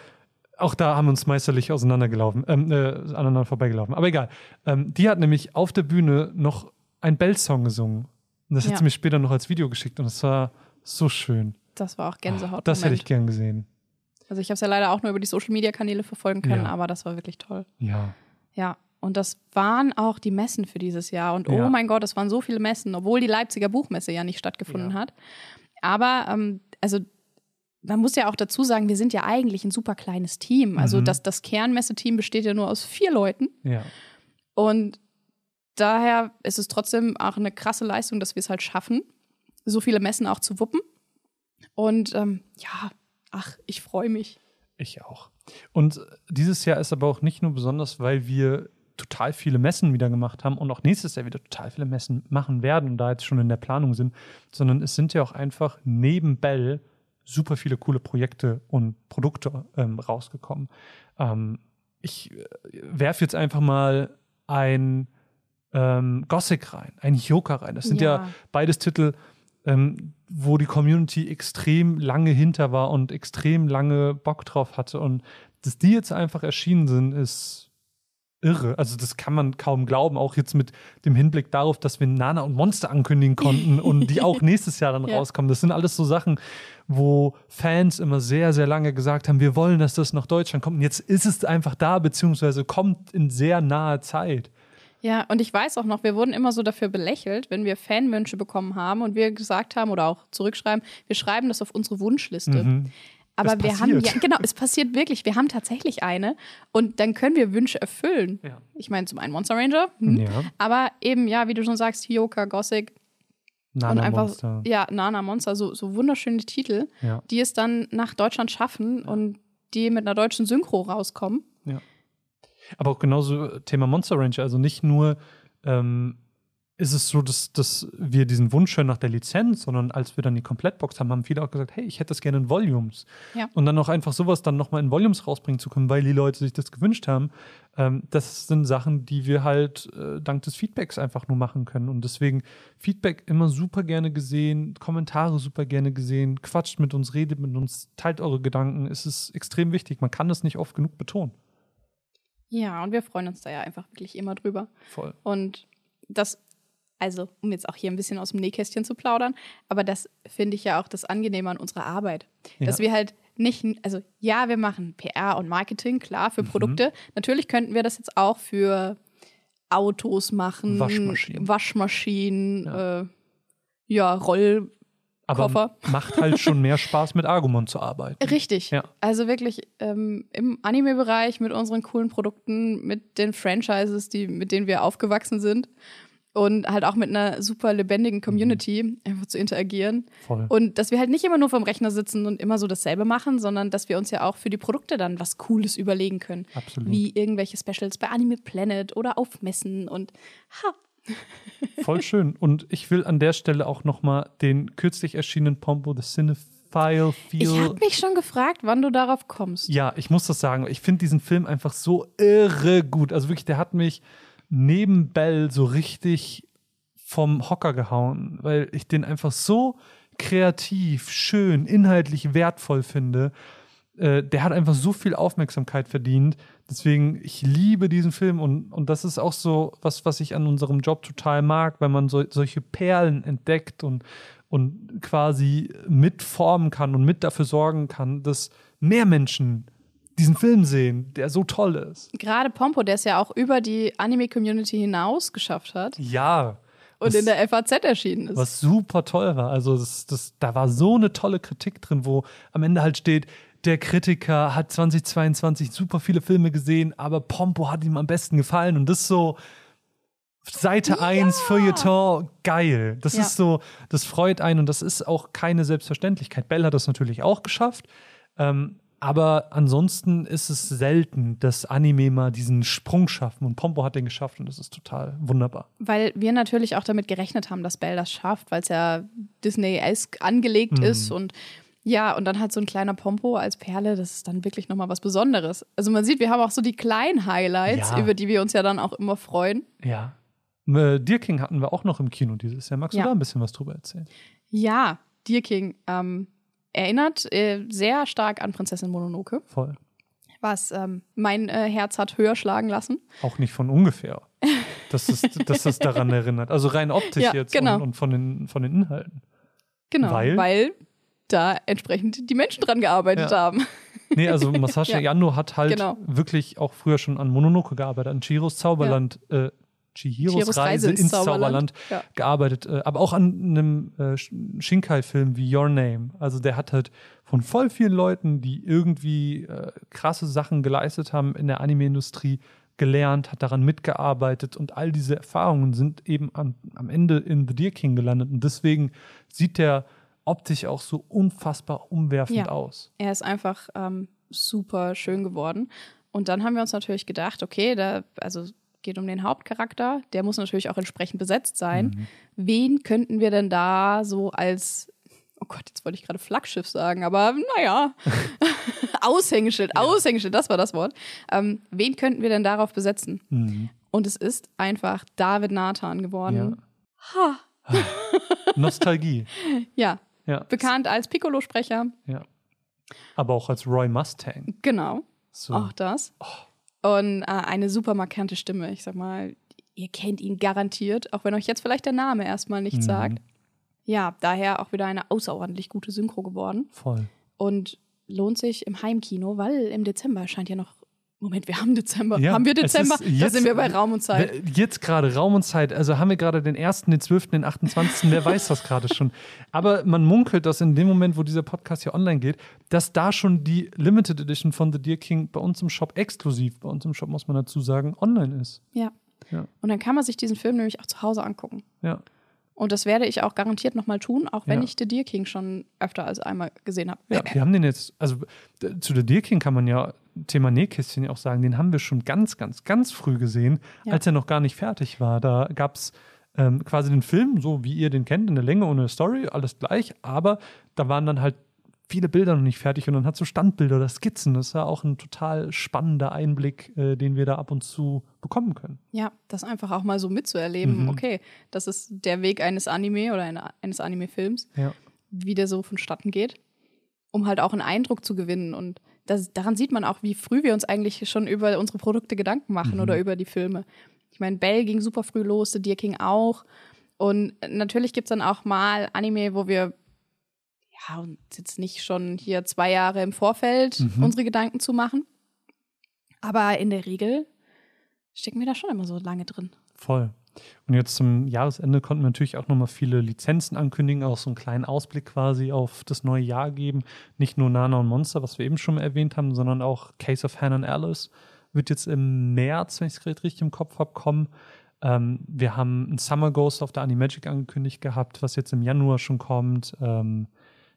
auch da haben wir uns meisterlich auseinandergelaufen, ähm, äh, aneinander vorbeigelaufen. Aber egal. Ähm, die hat nämlich auf der Bühne noch einen Bell-Song gesungen. Und das hat Ja. sie mir später noch als Video geschickt und es war so schön. Das war auch Gänsehaut. Das hätte ich gern gesehen. Also ich habe es ja leider auch nur über die Social-Media-Kanäle verfolgen können, ja. aber das war wirklich toll. Ja. Ja, und das waren auch die Messen für dieses Jahr. Und oh Ja. mein Gott, es waren so viele Messen, obwohl die Leipziger Buchmesse ja nicht stattgefunden hat. Aber ähm, also man muss ja auch dazu sagen, wir sind ja eigentlich ein super kleines Team. Also Mhm. das, das Kernmesseteam besteht ja nur aus vier Leuten. Ja. Und daher ist es trotzdem auch eine krasse Leistung, dass wir es halt schaffen, so viele Messen auch zu wuppen. Und ähm, ja, ach, ich freue mich. Ich auch. Und dieses Jahr ist aber auch nicht nur besonders, weil wir total viele Messen wieder gemacht haben und auch nächstes Jahr wieder total viele Messen machen werden und da jetzt schon in der Planung sind, sondern es sind ja auch einfach neben Bell super viele coole Projekte und Produkte ähm, rausgekommen. Ähm, ich äh, werfe jetzt einfach mal ein ähm, Gothic rein, ein Hyoka rein. Das sind ja, Ja. beides Titel, ähm, wo die Community extrem lange hinter war und extrem lange Bock drauf hatte. Und dass die jetzt einfach erschienen sind, ist irre. Also das kann man kaum glauben, auch jetzt mit dem Hinblick darauf, dass wir Nana und Monster ankündigen konnten und die auch nächstes Jahr dann Ja. rauskommen. Das sind alles so Sachen, wo Fans immer sehr, sehr lange gesagt haben, wir wollen, dass das nach Deutschland kommt. Und jetzt ist es einfach da, beziehungsweise kommt in sehr naher Zeit. Ja, und ich weiß auch noch, wir wurden immer so dafür belächelt, wenn wir Fanwünsche bekommen haben und wir gesagt haben oder auch zurückschreiben, wir schreiben das auf unsere Wunschliste. Mhm. Aber Es wir haben, passiert. ja, genau, es passiert wirklich. Wir haben tatsächlich eine und dann können wir Wünsche erfüllen. Ja. Ich meine, zum einen Monster Ranger, hm. Ja. aber eben, ja, wie du schon sagst, Hyoka, Gothic und Nana einfach, Monster. ja, Nana Monster, so, so wunderschöne Titel, Ja. die es dann nach Deutschland schaffen und die mit einer deutschen Synchro rauskommen. Aber auch genauso Thema Monster Ranger. Also nicht nur ähm, ist es so, dass, dass wir diesen Wunsch hören nach der Lizenz, sondern als wir dann die Komplettbox haben, haben viele auch gesagt, hey, ich hätte das gerne in Volumes. Ja. Und dann auch einfach sowas dann nochmal in Volumes rausbringen zu können, weil die Leute sich das gewünscht haben. Ähm, das sind Sachen, die wir halt äh, dank des Feedbacks einfach nur machen können. Und deswegen Feedback immer super gerne gesehen, Kommentare super gerne gesehen, quatscht mit uns, redet mit uns, teilt eure Gedanken. Es ist extrem wichtig. Man kann das nicht oft genug betonen. Ja, und wir freuen uns da ja einfach wirklich immer drüber. Voll. Und das, also um jetzt auch hier ein bisschen aus dem Nähkästchen zu plaudern, aber das finde ich ja auch das Angenehme an unserer Arbeit. Dass Ja. wir halt nicht, also ja, wir machen PR und Marketing, klar, Mhm. für Produkte. Natürlich könnten wir das jetzt auch für Autos machen, Waschmaschinen. Waschmaschinen, Ja. äh, ja, Roll. Aber macht halt schon mehr Spaß, mit Argumon zu arbeiten. Richtig. Ja. Also wirklich ähm, im Anime-Bereich mit unseren coolen Produkten, mit den Franchises, die, mit denen wir aufgewachsen sind. Und halt auch mit einer super lebendigen Community einfach zu interagieren. Voll. Und dass wir halt nicht immer nur vom Rechner sitzen und immer so dasselbe machen, sondern dass wir uns ja auch für die Produkte dann was Cooles überlegen können. Absolut. Wie irgendwelche Specials bei Anime Planet oder auf Messen und ha, Voll schön. Und ich will an der Stelle auch nochmal den kürzlich erschienenen Pompo, The Cinephile Ich Feel. habe mich schon gefragt, wann du darauf kommst. Ja, ich muss das sagen. Ich finde diesen Film einfach so irre gut. Also wirklich, der hat mich neben Bell so richtig vom Hocker gehauen, weil ich den einfach so kreativ, schön, inhaltlich wertvoll finde. Äh, der hat einfach so viel Aufmerksamkeit verdient. Deswegen, ich liebe diesen Film und, und das ist auch so was, was ich an unserem Job total mag, weil man so, solche Perlen entdeckt und, und quasi mitformen kann und mit dafür sorgen kann, dass mehr Menschen diesen Film sehen, der so toll ist. Gerade Pompo, der es ja auch über die Anime-Community hinaus geschafft hat Ja. und Was- in der FAZ erschienen ist. was super toll war. Also das, das, da war so eine tolle Kritik drin, wo am Ende halt steht, der Kritiker hat 2022 super viele Filme gesehen, aber Pompo hat ihm am besten gefallen und das so Seite 1 Feuilleton, geil. Das Ja. ist so, das freut einen und das ist auch keine Selbstverständlichkeit. Bell hat das natürlich auch geschafft. Ähm, aber ansonsten ist es selten, dass Anime mal diesen Sprung schaffen und Pompo hat den geschafft und das ist total wunderbar. Weil wir natürlich auch damit gerechnet haben, dass Bell das schafft, weil es ja Disney-esque angelegt Mhm. ist und ja, und dann halt so ein kleiner Pompo als Perle, das ist dann wirklich nochmal was Besonderes. Also man sieht, wir haben auch so die kleinen Highlights, Ja. über die wir uns ja dann auch immer freuen. Ja. Äh, Deer King hatten wir auch noch im Kino dieses Jahr. Magst du Ja. da ein bisschen was drüber erzählen? Ja, Deer King ähm, erinnert äh, sehr stark an Prinzessin Mononoke, Voll. was ähm, mein äh, Herz hat höher schlagen lassen. Auch nicht von ungefähr. Dass es, dass es daran erinnert. Also rein optisch Ja, jetzt genau. und, und von, den, von den Inhalten. Genau, Weil? weil da entsprechend die Menschen dran gearbeitet Ja. haben. Nee, also Masashi Ja. Yano hat halt Genau. wirklich auch früher schon an Mononoke gearbeitet, an Chihiros Zauberland, äh, Chihiros Chihiros Reise ins Zauberland, Ja. gearbeitet, äh, aber auch an einem äh, Sh- Shinkai-Film wie Your Name. Also der hat halt von voll vielen Leuten, die irgendwie äh, krasse Sachen geleistet haben in der Anime-Industrie, gelernt, hat daran mitgearbeitet und all diese Erfahrungen sind eben am, am Ende in The Deer King gelandet. Und deswegen sieht der optisch auch so unfassbar umwerfend Ja. aus. Er ist einfach ähm, super schön geworden. Und dann haben wir uns natürlich gedacht, okay, da, also geht um den Hauptcharakter, der muss natürlich auch entsprechend besetzt sein. Wen könnten wir denn da so als, oh Gott, jetzt wollte ich gerade Flaggschiff sagen, aber naja, Aushängeschild, Aushängeschild, das war das Wort. Ähm, wen könnten wir denn darauf besetzen? Mhm. Und es ist einfach David Nathan geworden. Ha. Nostalgie. Ja, Ja. bekannt als Piccolo-Sprecher. ja. Aber auch als Roy Mustang. Genau. So. Auch das. Und äh, eine super markante Stimme. Ich sag mal, ihr kennt ihn garantiert, auch wenn euch jetzt vielleicht der Name erstmal nichts Mhm. sagt. Ja, daher auch wieder eine außerordentlich gute Synchro geworden. Voll. Und lohnt sich im Heimkino, weil im Dezember erscheint ja noch. Moment, wir haben Dezember. Ja, haben wir Dezember? ist Da jetzt- sind wir bei Raum und Zeit. Jetzt gerade Raum und Zeit. Also haben wir gerade den 1., den 12., den 28., wer weiß das gerade schon. Aber man munkelt, dass in dem Moment, wo dieser Podcast hier online geht, dass da schon die Limited Edition von The Deer King bei uns im Shop exklusiv, bei uns im Shop muss man dazu sagen, online ist. Ja. Ja. Und dann kann man sich diesen Film nämlich auch zu Hause angucken. Ja. Und das werde ich auch garantiert nochmal tun, auch wenn Ja. ich The Deer King schon öfter als einmal gesehen habe. Ja, wir haben den jetzt, also zu The Deer King kann man ja, Thema Nähkästchen ja auch sagen, den haben wir schon ganz, ganz, ganz früh gesehen, Ja. als er noch gar nicht fertig war. Da gab es ähm, quasi den Film, so wie ihr den kennt, in der Länge ohne Story, alles gleich, aber da waren dann halt viele Bilder noch nicht fertig und dann hat so Standbilder oder Skizzen. Das ist ja auch ein total spannender Einblick, äh, den wir da ab und zu bekommen können. Ja, das einfach auch mal so mitzuerleben. Mhm. Okay, das ist der Weg eines Anime oder eine, eines Anime-Films, Ja. wie der so vonstatten geht, um halt auch einen Eindruck zu gewinnen. Und das, daran sieht man auch, wie früh wir uns eigentlich schon über unsere Produkte Gedanken machen Mhm. oder über die Filme. Ich meine, Bell ging super früh los, The Deer King auch. Und natürlich gibt es dann auch mal Anime, wo wir ja, uns jetzt nicht schon hier zwei Jahre im Vorfeld Mhm. unsere Gedanken zu machen. Aber in der Regel stecken wir da schon immer so lange drin. Voll. Und jetzt zum Jahresende konnten wir natürlich auch nochmal viele Lizenzen ankündigen, auch so einen kleinen Ausblick quasi auf das neue Jahr geben. Nicht nur Nana und Monster, was wir eben schon erwähnt haben, sondern auch Case of Hannah and Alice wird jetzt im März, wenn ich es richtig im Kopf habe, kommen. Ähm, wir haben ein Summer Ghost auf der Animagic angekündigt gehabt, was jetzt im Januar schon kommt. Ähm,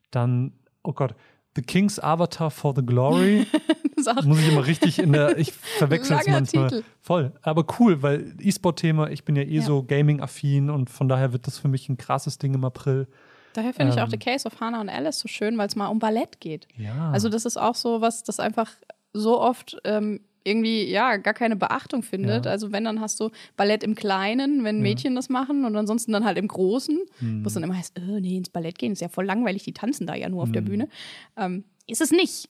dann, oh Gott, The King's Avatar for the Glory. Das ist auch Muss ich immer richtig in der, ich verwechsel es manchmal. Titel. Voll, aber cool, weil E-Sport-Thema, ich bin ja eh Ja. so Gaming-affin und von daher wird das für mich ein krasses Ding im April. Daher finde ich auch Ähm. The Case of Hannah und Alice so schön, weil es mal um Ballett geht. Ja. Also das ist auch so was, das einfach so oft ähm, irgendwie ja gar keine Beachtung findet. Ja. Also wenn dann hast du Ballett im Kleinen, wenn Mädchen das machen und ansonsten dann halt im Großen, Hm. wo es dann immer heißt, äh, nee, ins Ballett gehen ist ja voll langweilig, die tanzen da ja nur auf Hm. der Bühne. Ähm, ist es nicht.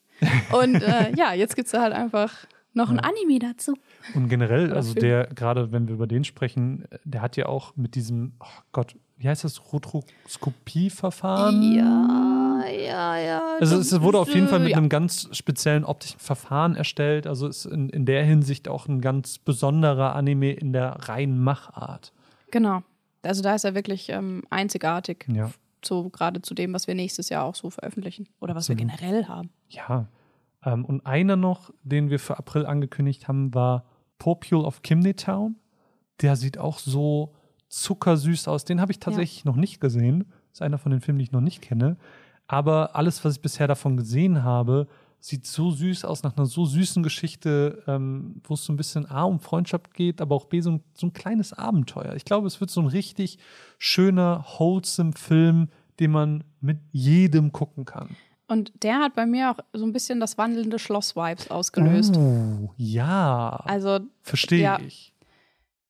Und äh, ja, jetzt gibt es da halt einfach noch ein Anime dazu. Und generell, also der, gerade wenn wir über den sprechen, der hat ja auch mit diesem, oh Gott, wie heißt das, Rotroskopie-Verfahren? Ja, ja, ja. Also es wurde auf jeden Fall mit ja. einem ganz speziellen optischen Verfahren erstellt. Also ist in, in der Hinsicht auch ein ganz besonderer Anime in der reinen Machart. Genau. Also da ist er wirklich ähm, einzigartig. Ja. So gerade zu dem, was wir nächstes Jahr auch so veröffentlichen. Oder was wir Absolut. generell haben. Ja. Ähm, und einer noch, den wir für April angekündigt haben, war Popule of Kimney Town. Der sieht auch so zuckersüß aus. Den habe ich tatsächlich noch nicht gesehen. Das ist einer von den Filmen, die ich noch nicht kenne. Aber alles, was ich bisher davon gesehen habe, sieht so süß aus, nach einer so süßen Geschichte, ähm, wo es so ein bisschen A um Freundschaft geht, aber auch B so ein, so ein kleines Abenteuer. Ich glaube, es wird so ein richtig schöner, wholesome Film, den man mit jedem gucken kann. Und der hat bei mir auch so ein bisschen das wandelnde Schloss-Vibes ausgelöst. Oh, ja. Also Verstehe ja. ich.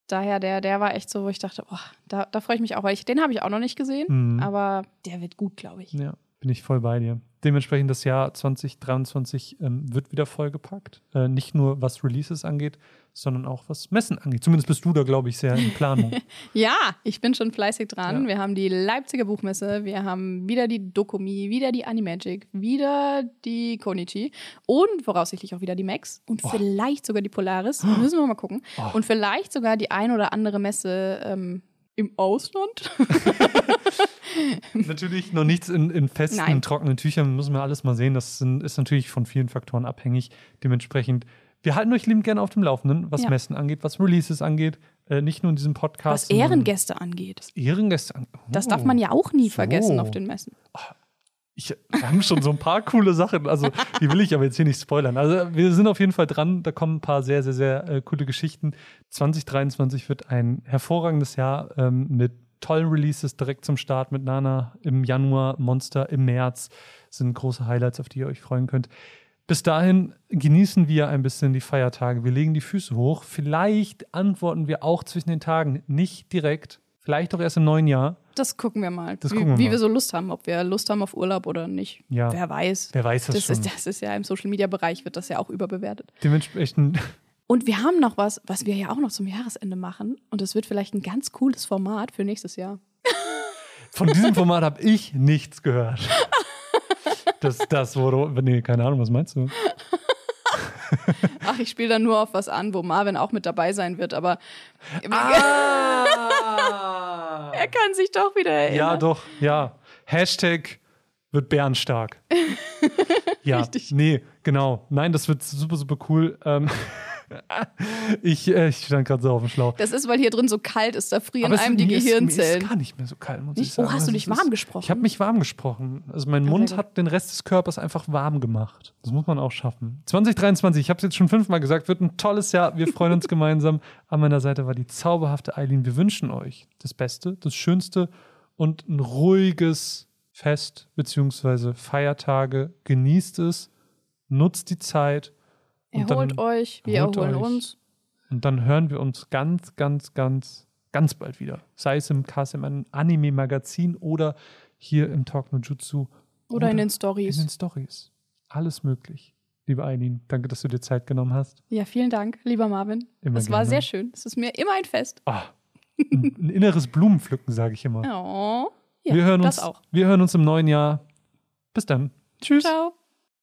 daher, der, der war echt so, wo ich dachte, boah, da, da freue ich mich auch, weil ich, den habe ich auch noch nicht gesehen, Mhm. aber der wird gut, glaube ich. Ja. Bin ich voll bei dir. Dementsprechend das Jahr 2023 ähm, wird wieder vollgepackt. Äh, nicht nur was Releases angeht, sondern auch was Messen angeht. Zumindest bist du da, glaube ich, sehr in Planung. ja, ich bin schon fleißig dran. Ja. Wir haben die Leipziger Buchmesse, wir haben wieder die Dokumi, wieder die Animagic, wieder die Konichi und voraussichtlich auch wieder die Max und Oh. vielleicht sogar die Polaris. Müssen wir mal gucken. Oh. Und vielleicht sogar die ein oder andere Messe ähm, im Ausland. natürlich noch nichts in, in festen, Nein. trockenen Tüchern. Müssen wir alles mal sehen. Das sind, ist natürlich von vielen Faktoren abhängig. Dementsprechend, wir halten euch liebend gerne auf dem Laufenden, was Ja. Messen angeht, was Releases angeht. Äh, nicht nur in diesem Podcast. Was Ehrengäste angeht. Ehrengäste angeht. Das darf man ja auch nie So. vergessen auf den Messen. Ich, wir haben schon so ein paar coole Sachen, also die will ich aber jetzt hier nicht spoilern. Also wir sind auf jeden Fall dran, da kommen ein paar sehr, sehr, sehr äh, coole Geschichten. 2023 wird ein hervorragendes Jahr ähm, mit tollen Releases direkt zum Start mit Nana im Januar, Monster im März. sind große Highlights, auf die ihr euch freuen könnt. Bis dahin genießen wir ein bisschen die Feiertage. Wir legen die Füße hoch. Vielleicht antworten wir auch zwischen den Tagen nicht direkt. Vielleicht doch erst im neuen Jahr. Das gucken wir mal. Das wie gucken wir wie mal. wir so Lust haben, ob wir Lust haben auf Urlaub oder nicht. Ja. Wer weiß. Wer weiß das, Das schon. ist, das ist ja im Social Media Bereich, wird das ja auch überbewertet. Dementsprechend Und wir haben noch was, was wir ja auch noch zum Jahresende machen. Und das wird vielleicht ein ganz cooles Format für nächstes Jahr. Von diesem Format habe ich nichts gehört. Das, das wurde. Nee, keine Ahnung, was meinst du? Ach, ich spiele dann nur auf was an, wo Marvin auch mit dabei sein wird, aber Ah! Er kann sich doch wieder erinnern. ja, doch, ja. Hashtag wird bärenstark. ja, Richtig. nee, genau. Nein, das wird super, super cool. Ähm, ich, äh, ich stand gerade so auf dem Schlauch. Das ist, weil hier drin so kalt ist, da frieren einem die mir ist- Mir Gehirnzellen. ist gar nicht mehr so kalt, muss ich Nicht? Oh, sagen. hast du Also dich warm ist- gesprochen? Ich habe mich warm gesprochen. Also mein sehr Mund hat den Rest des Körpers einfach warm gemacht. Das muss man auch schaffen. 2023, ich habe es jetzt schon fünfmal gesagt, wird ein tolles Jahr. Wir freuen uns gemeinsam. An meiner Seite war die zauberhafte Eileen. Wir wünschen euch das Beste, das Schönste und ein ruhiges Fest bzw. Feiertage. Genießt es, nutzt die Zeit. Erholt euch, wir erholen euch. uns. Und dann hören wir uns ganz, ganz, ganz, ganz bald wieder. Sei es im KSM Anime-Magazin oder hier im Talk no Jutsu. Oder in den in Stories. den Stories. Alles möglich. Liebe Eileen, danke, dass du dir Zeit genommen hast. Ja, vielen Dank, lieber Marvin. Immer Es war sehr schön. Es ist mir immer ein Fest. Ah, ein, ein inneres Blumenpflücken, sage ich immer. Oh. Ja, wir, hören uns, das auch. wir hören uns im neuen Jahr. Bis dann. Tschüss. Ciao.